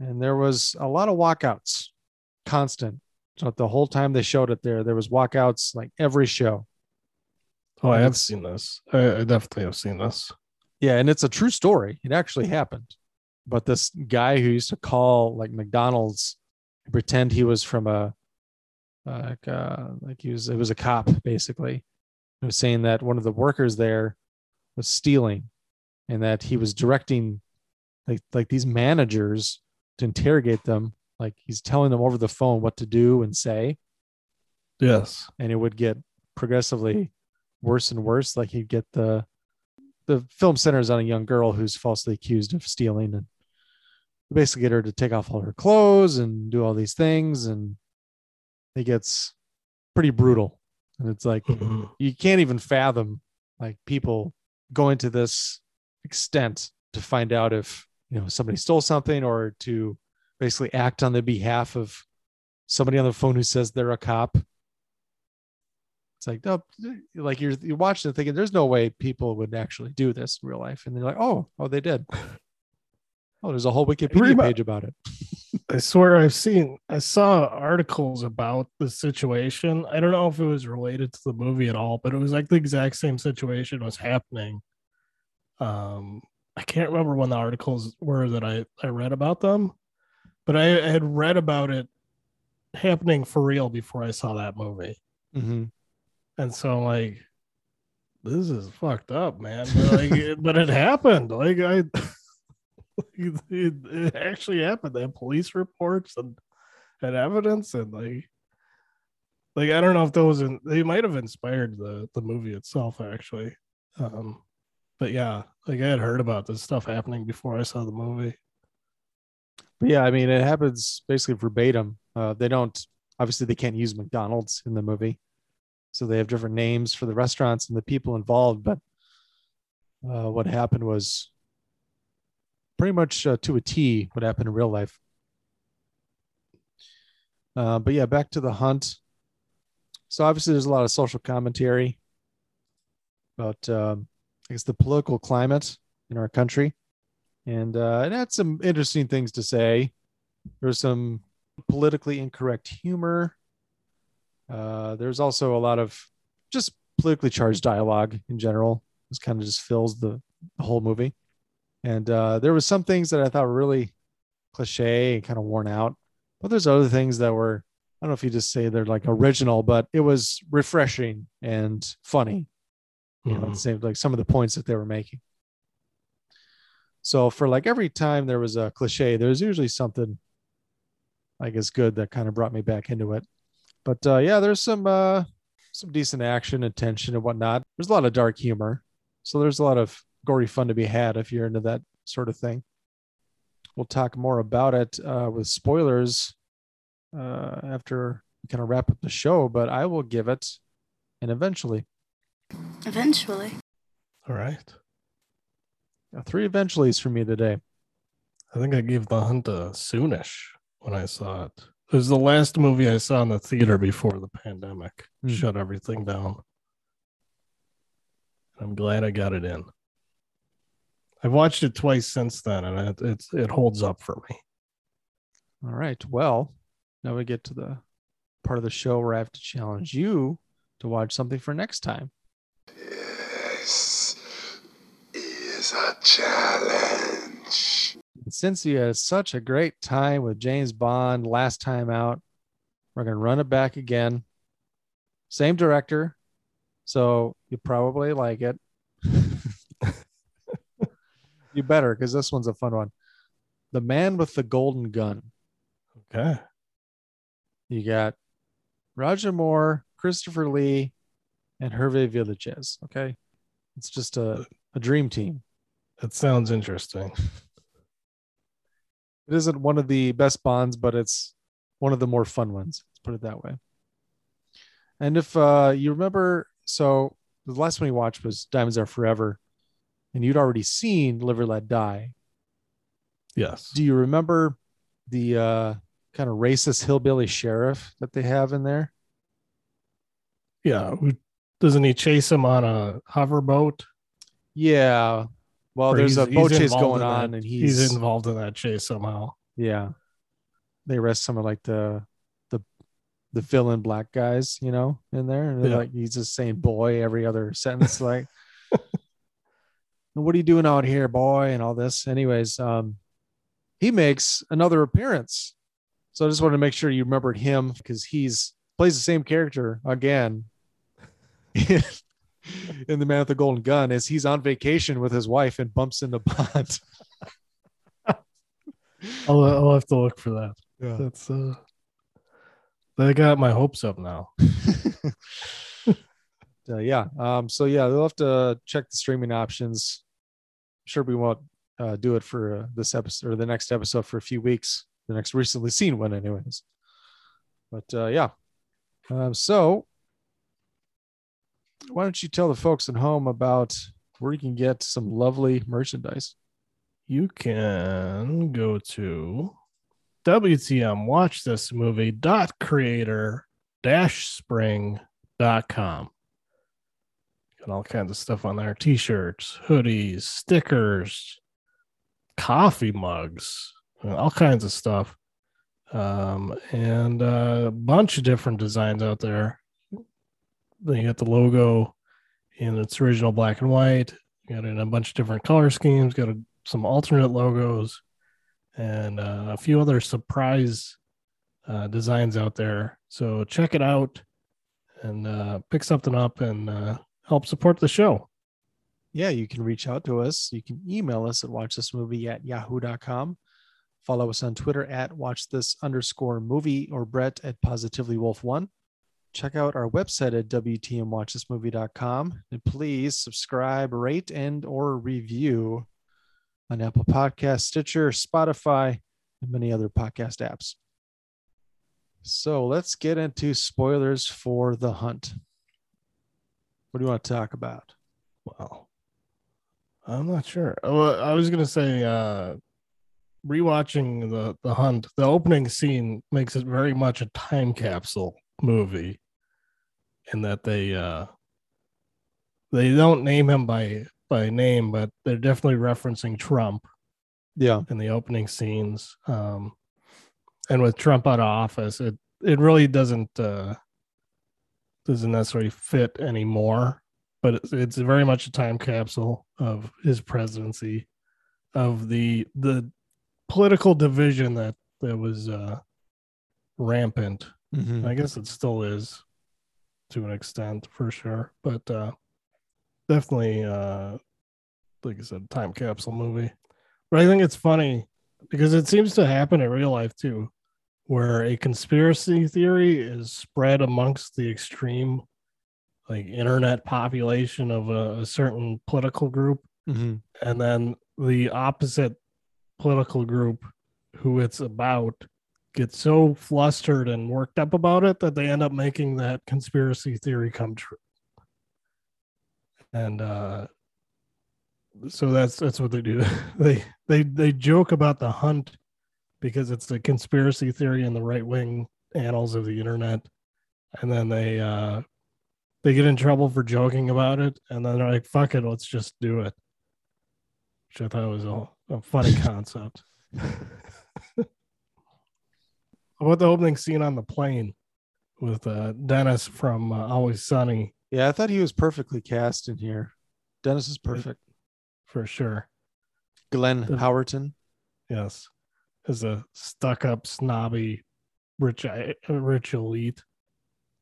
And there was a lot of walkouts, constant. So the whole time they showed it there, there was walkouts like every show. Oh, I have seen this. I, I definitely have seen this. Yeah, and it's a true story. It actually happened. But this guy who used to call like McDonald's, pretend he was from a, like, uh, like he was, it was a cop basically. He was saying that one of the workers there was stealing, and that he was directing, like, like these managers to interrogate them. Like he's telling them over the phone what to do and say, Yes. and it would get progressively worse and worse. Like he'd get the the film centers on a young girl who's falsely accused of stealing and basically get her to take off all her clothes and do all these things and it gets pretty brutal and it's like Mhm. you can't even fathom like people going to this extent to find out if you know somebody stole something or to basically act on the behalf of somebody on the phone who says they're a cop. It's like no like you're you're watching it thinking there's no way people would actually do this in real life. And they're like oh oh they did oh there's a whole wikipedia Reba- page about it I swear I've seen I saw articles about the situation. I don't know if it was related to the movie at all, but it was like the exact same situation was happening. Um I can't remember when the articles were that I, I read about them, but I, I had read about it happening for real before I saw that movie. mm-hmm. And so I'm like, this is fucked up, man. But like, but it happened. Like I, it, it actually happened. They have police reports and and evidence, and like, like I don't know if those in, they might have inspired the the movie itself, actually. Um, but yeah, like I had heard about this stuff happening before I saw the movie. But yeah, I mean, it happens basically verbatim. Uh, they don't obviously they can't use McDonald's in the movie, so they have different names for the restaurants and the people involved. But uh, what happened was pretty much uh, to a T what happened in real life. Uh, but yeah, back to the hunt. So obviously, there's a lot of social commentary about, um, I guess, the political climate in our country. and uh, it had some interesting things to say. There's some politically incorrect humor. Uh, there's also a lot of just politically charged dialogue in general. This kind of just fills the, the whole movie. And uh, there was some things that I thought were really cliche and kind of worn out, but there's other things that were I don't know if you just say they're like original, but it was refreshing and funny. You know, Mhm. it seemed like some of the points that they were making. So for like every time there was a cliche, there was usually something I guess good that kind of brought me back into it. But uh, yeah, there's some uh, some decent action and tension and whatnot. There's a lot of dark humor, so there's a lot of gory fun to be had if you're into that sort of thing. We'll talk more about it uh, with spoilers uh, after we kind of wrap up the show, but I will give it and eventually Eventually. All right. uh, three eventuallys for me today. I think I gave The Hunt a soonish when I saw it. It was the last movie I saw in the theater before the pandemic Hmm. shut everything down. I'm glad I got it in. I've watched it twice since then, and it it's, it holds up for me. All right. Well, now we get to the part of the show where I have to challenge you to watch something for next time. This is a challenge. And since you had such a great time with James Bond last time out, we're going to run it back again. Same director. So you probably like it. You better, because this one's a fun one. The Man with the Golden Gun. Okay. You got Roger Moore, Christopher Lee, and Hervé Villechaize. Okay. It's just a, a dream team. That sounds interesting. It isn't one of the best bonds, but it's one of the more fun ones. Let's put it that way. And if uh, you remember, so the last one we watched was Diamonds Are Forever, and you'd already seen Live or Let Die. Yes. Do you remember the uh, kind of racist hillbilly sheriff that they have in there? Yeah. Doesn't he chase him on a hoverboat? Yeah. Well, Or there's a boat chase going on, that- and he's, he's involved in that chase somehow. yeah. They arrest some of like the the the villain black guys, you know, in there, and Yeah. like he's just saying "boy" every other sentence, like, "What are you doing out here, boy?" and all this. Anyways, um, he makes another appearance, so I just wanted to make sure you remembered him because he's plays the same character again. in in the man with the golden gun as he's on vacation with his wife and bumps into Bond. I'll, I'll have to look for that. Yeah. That's uh that got my hopes up now. Uh, yeah. Um, so yeah, they'll have to check the streaming options. sure we won't uh, do it for uh, this episode or the next episode for a few weeks. The next recently seen one, anyways. But uh, yeah. Um, so why don't you tell the folks at home about where you can get some lovely merchandise? You can go to WTM watch. Got all kinds of stuff on there t-shirts, hoodies, stickers, coffee mugs, all kinds of stuff. Um, and a bunch of different designs out there. Then you got the logo in its original black and white. You got in a bunch of different color schemes. Got a, some alternate logos and uh, a few other surprise uh, designs out there. So check it out and uh, pick something up and uh, help support the show. yeah, you can reach out to us. You can email us at watchthismovie at yahoo.com. Follow us on Twitter at watch this underscore movie or Brett at positively wolf one. Check out our website at WTMWatchThisMovie.com and please subscribe, rate, and or review on Apple Podcast, Stitcher, Spotify, and many other podcast apps. So let's get into spoilers for The Hunt. What do you want to talk about? Wow. I'm not sure. Well, I was gonna say uh rewatching the the hunt, the opening scene makes it very much a time capsule movie in that they uh they don't name him by by name, but they're definitely referencing Trump Yeah. in the opening scenes. Um, and with Trump out of office, it it really doesn't uh, doesn't necessarily fit anymore. But it's, it's very much a time capsule of his presidency, of the the political division that that was uh, rampant. Mhm. I guess it still is to an extent for sure, but uh, definitely, uh, like I said, time capsule movie. But I think it's funny because it seems to happen in real life too, where a conspiracy theory is spread amongst the extreme, like internet population of a, a certain political group, Mhm. and then the opposite political group who it's about get so flustered and worked up about it that they end up making that conspiracy theory come true. And uh so that's that's what they do. they they they joke about the hunt because it's a conspiracy theory in the right wing annals of the internet. And then they uh they get in trouble for joking about it and then they're like, fuck it, let's just do it. Which I thought was a, a funny concept. About the opening scene on the plane with uh, Dennis from uh, Always Sunny Yeah, I thought he was perfectly cast in here. Dennis is perfect. for sure? Glenn The- Howerton. Yes, as a stuck-up, snobby, rich, uh, rich elite.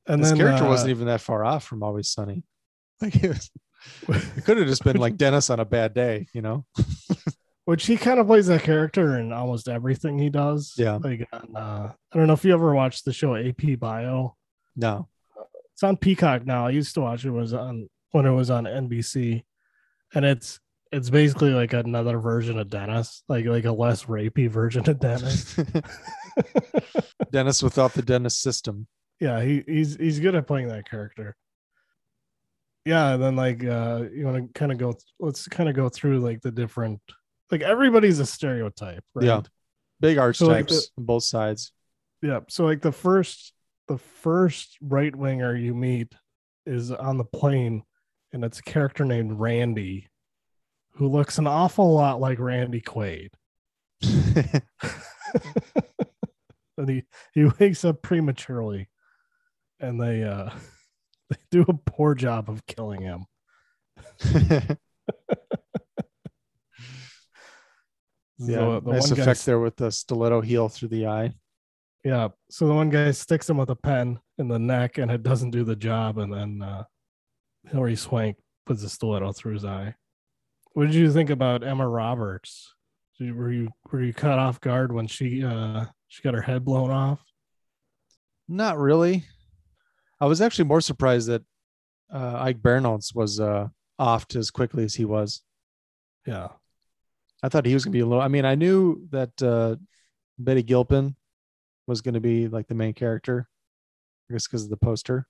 And His then character uh, wasn't even that far off from Always Sunny. Like was, it could have just been like Dennis on a bad day, you know? which he kind of plays that character in almost everything he does. Yeah. like on, uh, I don't know if you ever watched the show AP Bio. No. It's on Peacock now. I used to watch it, it was on when it was on NBC, and it's it's basically like another version of Dennis, like like a less rapey version of Dennis. Dennis without the Dennis system. yeah, he he's he's good at playing that character. Yeah, and then like uh you want to kind of go let's kind of go through like the different like everybody's a stereotype, right? Yeah. Big So, like, archetypes on both sides. Yeah. So like the first the first right winger you meet is on the plane and it's a character named Randy who looks an awful lot like Randy Quaid. and he, he wakes up prematurely and they uh they do a poor job of killing him. yeah. The- the nice effect there with the stiletto heel through the eye. Yeah. So the one guy sticks him with a pen in the neck and it doesn't do the job. And then uh, Hilary Swank puts a stiletto through his eye. What did you think about Emma Roberts? Did Were you were you caught off guard when she uh she got her head blown off? Not really. I was actually more surprised that uh, Ike Barinholtz was uh, offed as quickly as he was. Yeah. I thought he was going to be a little. I mean, I knew that uh, Betty Gilpin was going to be like the main character, I guess because of the poster.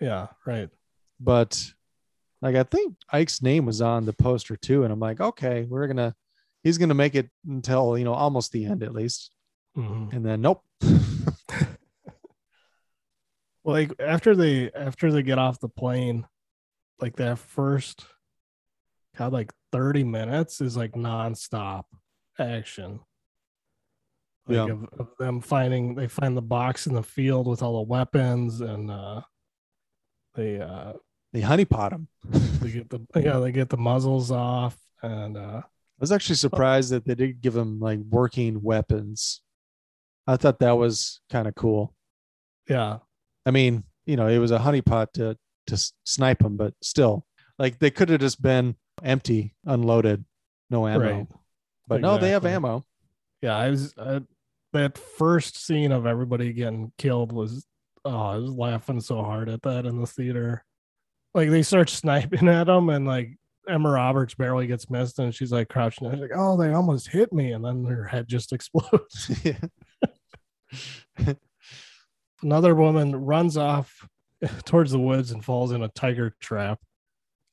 Yeah. Right. But like, I think Ike's name was on the poster too, and I'm like, okay, we're gonna, he's gonna make it until you know almost the end at least, Mhm. and then nope. Well, like after they after they get off the plane, like that first God, like 30 minutes is like nonstop action. Like Yeah. of, of them finding they find the box in the field with all the weapons and uh they uh they honeypot them. they get the yeah, they get the muzzles off and uh I was actually surprised that they did give them like working weapons. I thought that was kind of cool. yeah, I mean, you know, it was a honeypot to to snipe them, but still, like they could have just been empty, unloaded, no ammo. right. But no, they have ammo. Yeah, I was uh, that first scene of everybody getting killed was oh, I was laughing so hard at that in the theater. Like they start sniping at them and like Emma Roberts barely gets missed and she's like crouching she's like, oh, they almost hit me, and then her head just explodes. yeah. Another woman runs off towards the woods and falls in a tiger trap,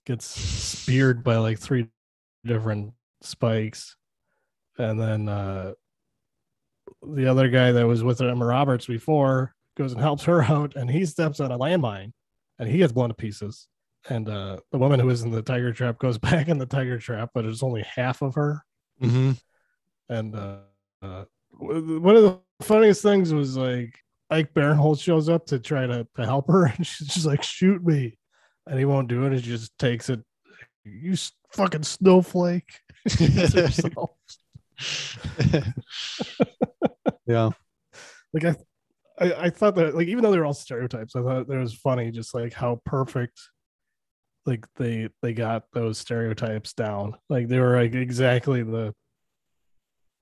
gets speared by like three different spikes. And then uh, the other guy that was with Emma Roberts before goes and helps her out, and he steps on a landmine and he gets blown to pieces. And uh, the woman who is in the tiger trap goes back in the tiger trap, but it's only half of her. hmm and uh, uh, one of the funniest things was like Ike Barinholtz shows up to try to, to help her, and she's just like, "Shoot me," and he won't do it. He just takes it. You fucking snowflake. yeah. Like I, I, I thought that like even though they're all stereotypes, I thought it was funny just like how perfect like they they got those stereotypes down. Like they were like exactly the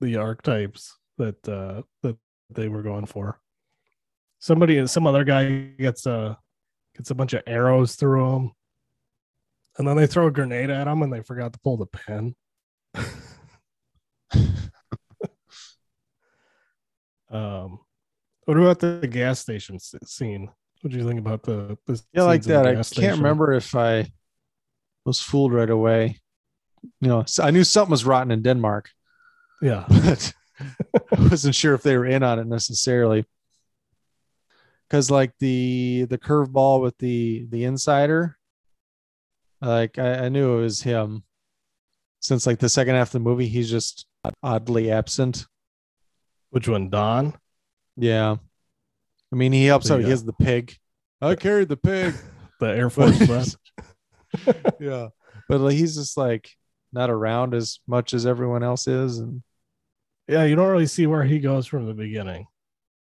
the archetypes that uh that they were going for. Somebody some other guy gets a gets a bunch of arrows through him. And then they throw a grenade at him and they forgot to pull the pin. um what about the gas station scene? What do you think about the, the yeah, like that? I can't station? remember if I was fooled right away. You know, I knew something was rotten in Denmark. Yeah, but I wasn't sure if they were in on it necessarily. Because like the the curveball with the the insider, like I, I knew it was him. Since like the second half of the movie, he's just oddly absent. Which one, Don? Yeah. I mean, he helps out. He has the pig. I carried the pig. the Air Force yeah. But like, he's just like not around as much as everyone else is. And yeah, you don't really see where he goes from the beginning.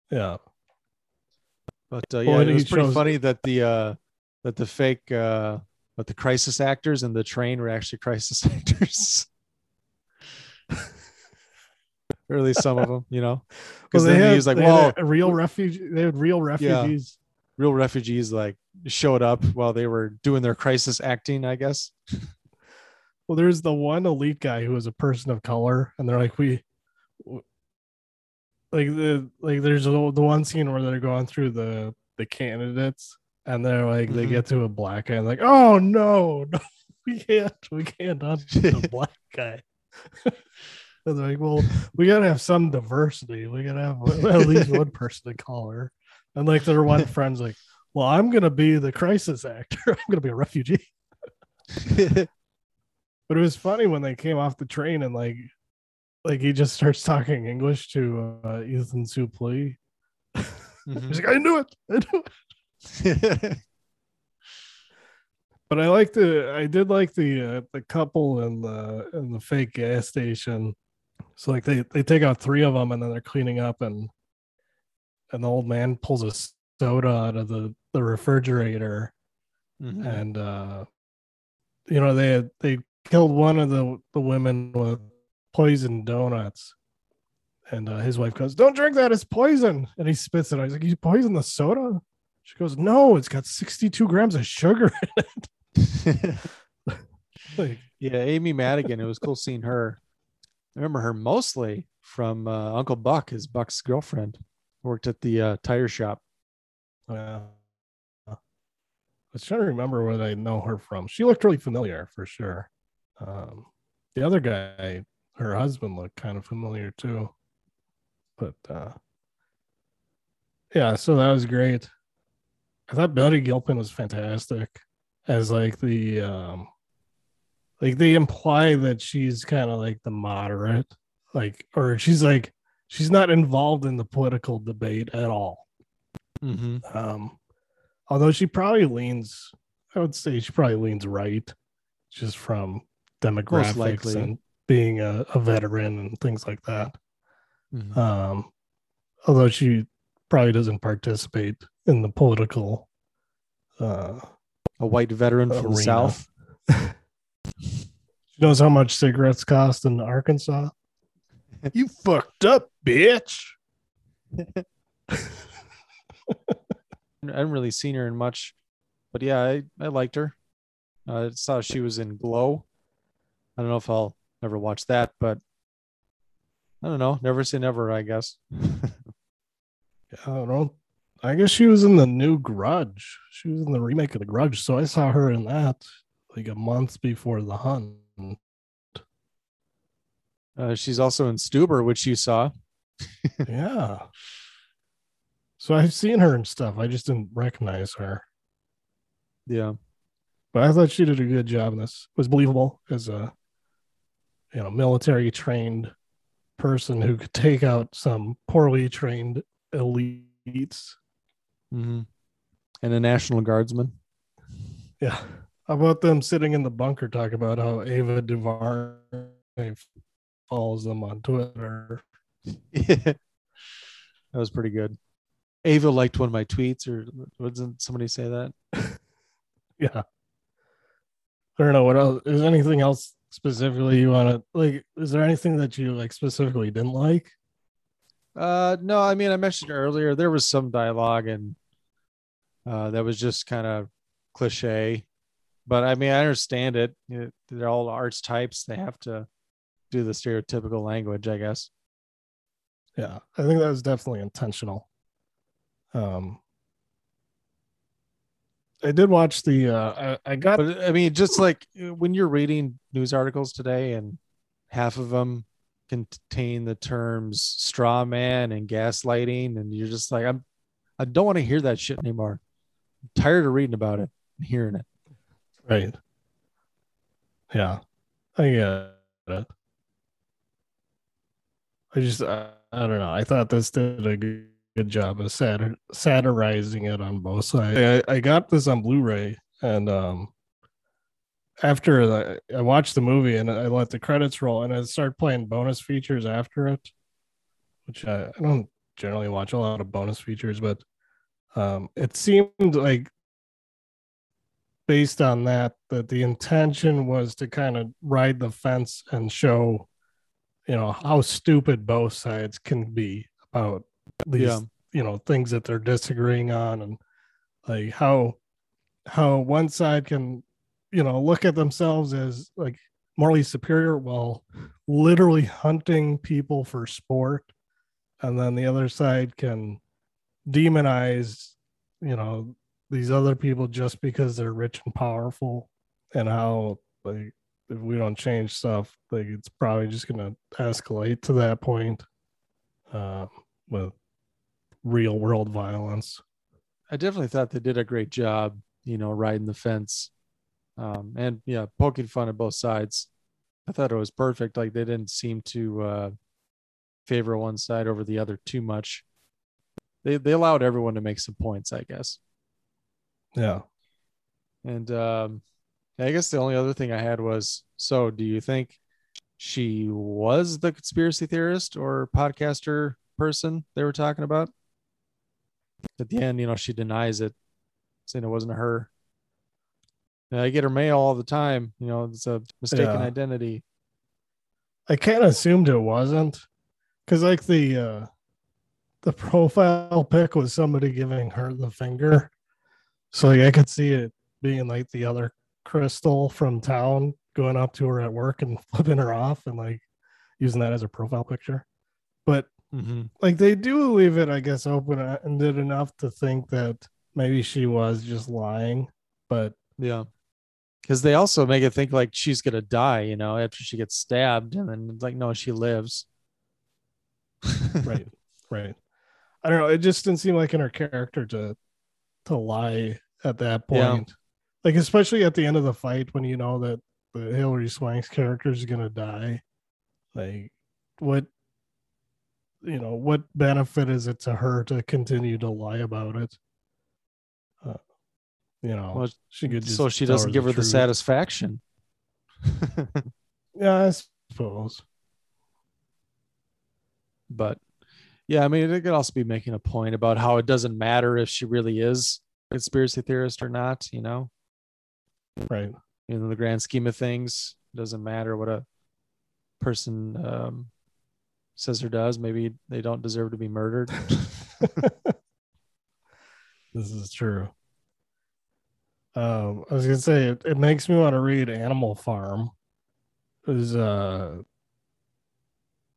Yeah. But uh, yeah, well, it was pretty shows... funny that the uh that the fake uh but the crisis actors and the train were actually crisis actors or at least some of them, you know. Because well, then had, he was like, "Well, real refugee. They had real refugees. Yeah, real refugees like showed up while they were doing their crisis acting, I guess." well, there's the one elite guy who was a person of color, and they're like, "We." Like the like, there's the, one scene where they're going through the the candidates, and they're like, mm-hmm. they get to a black guy, and like, oh no, no, we can't, we can't hunt the black guy. And they're like, well, we gotta have some diversity. We gotta have at least one person to call her. And like their one friend's like, well, I'm gonna be the crisis actor. I'm gonna be a refugee. but it was funny when they came off the train and like, like he just starts talking English to uh, Ethan Suplee. Mm-hmm. He's like, I knew it. I knew it. but I like the I did like the uh, the couple in the in the fake gas station so like they they take out three of them and then they're cleaning up and and the old man pulls a soda out of the the refrigerator mm-hmm. and uh you know they they killed one of the the women with poison donuts. And uh, his wife goes don't drink that it's poison. And he spits it out. He's like you poisoned the soda? She goes no it's got 62 grams of sugar in it. Like, yeah amy madigan it was cool seeing her I remember her mostly from uh, Uncle Buck, his Buck's girlfriend, worked at the uh, tire shop. Yeah. I was trying to remember where I know her from. She looked really familiar for sure. Um, the other guy, her husband, looked kind of familiar too. But uh, yeah, so that was great. I thought Betty Gilpin was fantastic as like the um, like they imply that she's kind of like the moderate like or she's like she's not involved in the political debate at all. Mm-hmm. um although she probably leans i would say she probably leans right just from demographics and being a, a, veteran and things like that. Mm-hmm. um although she probably doesn't participate in the political uh a white veteran from the south knows how much cigarettes cost in Arkansas. you fucked up, bitch. I haven't really seen her in much, but yeah, I, I liked her. I saw she was in Glow. I don't know if I'll ever watch that, but I don't know. Never say never, I guess. I don't know. I guess she was in the new Grudge. She was in the remake of the Grudge, so I saw her in that like a month before the hunt. Uh, she's also in Stuber, which you saw. yeah. So I've seen her and stuff. I just didn't recognize her. Yeah. But I thought she did a good job in this. It was believable as a you know military trained person who could take out some poorly trained elites. hmm And a National Guardsman. Yeah. How about them sitting in the bunker talking about how Ava DuVernay follows them on Twitter? that was pretty good. Ava liked one of my tweets, or wasn't somebody say that? Yeah. I don't know what else. Is there anything else specifically you want to like? Is there anything that you like specifically didn't like? Uh, no, I mean, I mentioned earlier there was some dialogue and uh, that was just kind of cliche, but I mean, I understand it. You know, they're all arts types; they have to do the stereotypical language, I guess. Yeah, I think that was definitely intentional. Um, I did watch the. Uh, I, I got. But I mean, just like uh, when you're reading news articles today, and half of them contain the terms straw man and gaslighting, and you're just like, I'm, I don't want to hear that shit anymore. I'm tired of reading about it and hearing it. Right. Yeah, I get it. I just, I, I don't know. I thought this did a good, good job of satir- satirizing it on both sides. I, I got this on Blu-ray, and um, after the, I watched the movie and I let the credits roll, and I started playing bonus features after it, which I, I don't generally watch a lot of bonus features, but um, it seemed like based on that that the intention was to kind of ride the fence and show you know how stupid both sides can be about these Yeah. you know things that they're disagreeing on and like how how one side can you know look at themselves as like morally superior while literally hunting people for sport and then the other side can demonize you know these other people just because they're rich and powerful and how like if we don't change stuff like it's probably just gonna escalate to that point uh, with real world violence I definitely thought they did a great job, you know, riding the fence, um, and yeah, poking fun at both sides. I thought it was perfect. Like they didn't seem to uh, favor one side over the other too much. They they allowed everyone to make some points, I guess. Yeah And um, I guess the only other thing I had was so do you think she was the conspiracy theorist or podcaster person they were talking about? At the end, you know, she denies it, saying it wasn't her. And I get her mail all the time. You know, it's a mistaken Yeah. identity. i kind of assumed it wasn't because like the uh the profile pic was somebody giving her the finger so like i could see it being like the other crystal from town going up to her at work and flipping her off and like using that as a profile picture but Mm-hmm. like they do leave it, I guess, open ended enough to think that maybe she was just lying. But Yeah. Because they also make it think like she's gonna die, you know, after she gets stabbed, and then like, no, she lives. right, right. I don't know. It just didn't seem like in her character to to lie at that Yeah. point. Like especially at the end of the fight when you know that the Hilary Swank's character is gonna die. Like what you know, what benefit is it to her to continue to lie about it? Uh, you know, Well, she could so she doesn't give her the satisfaction. Yeah, I suppose. but yeah, I mean, it could also be making a point about how it doesn't matter if she really is a conspiracy theorist or not, you know, Right. in the grand scheme of things, it doesn't matter what a person um, says or does. Maybe they don't deserve to be murdered. this is true. Um, I was gonna say it, it makes me want to read Animal Farm. It was uh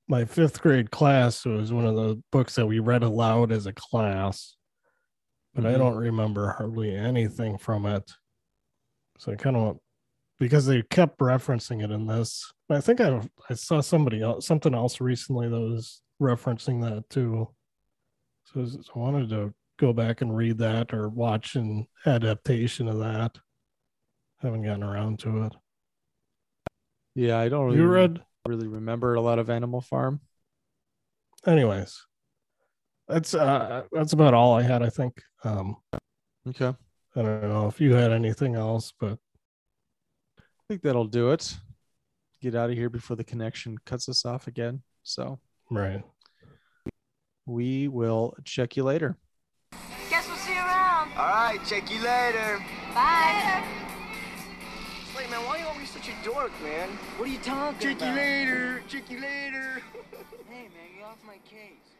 my fifth grade class. It was one of the books that we read aloud as a class, but I Mhm. don't remember hardly anything from it. So I kind of because they kept referencing it in this. I think I I saw somebody else something else recently that was referencing that too. So I I wanted to go back and read that or watch an adaptation of that. Haven't gotten around to it. yeah, I don't really, You read really remember a lot of Animal Farm. anyways, that's uh that's about all I had. I think. Um, Okay. I I don't know if you had anything else, but I think that'll do it. Get out of here before the connection cuts us off again. So right. we will check you later. Guess we'll see you around. All right, check you later. Bye. Wait, such a dork, man? What are you talking Check you about? later. Check you later. Hey, man, get off my case.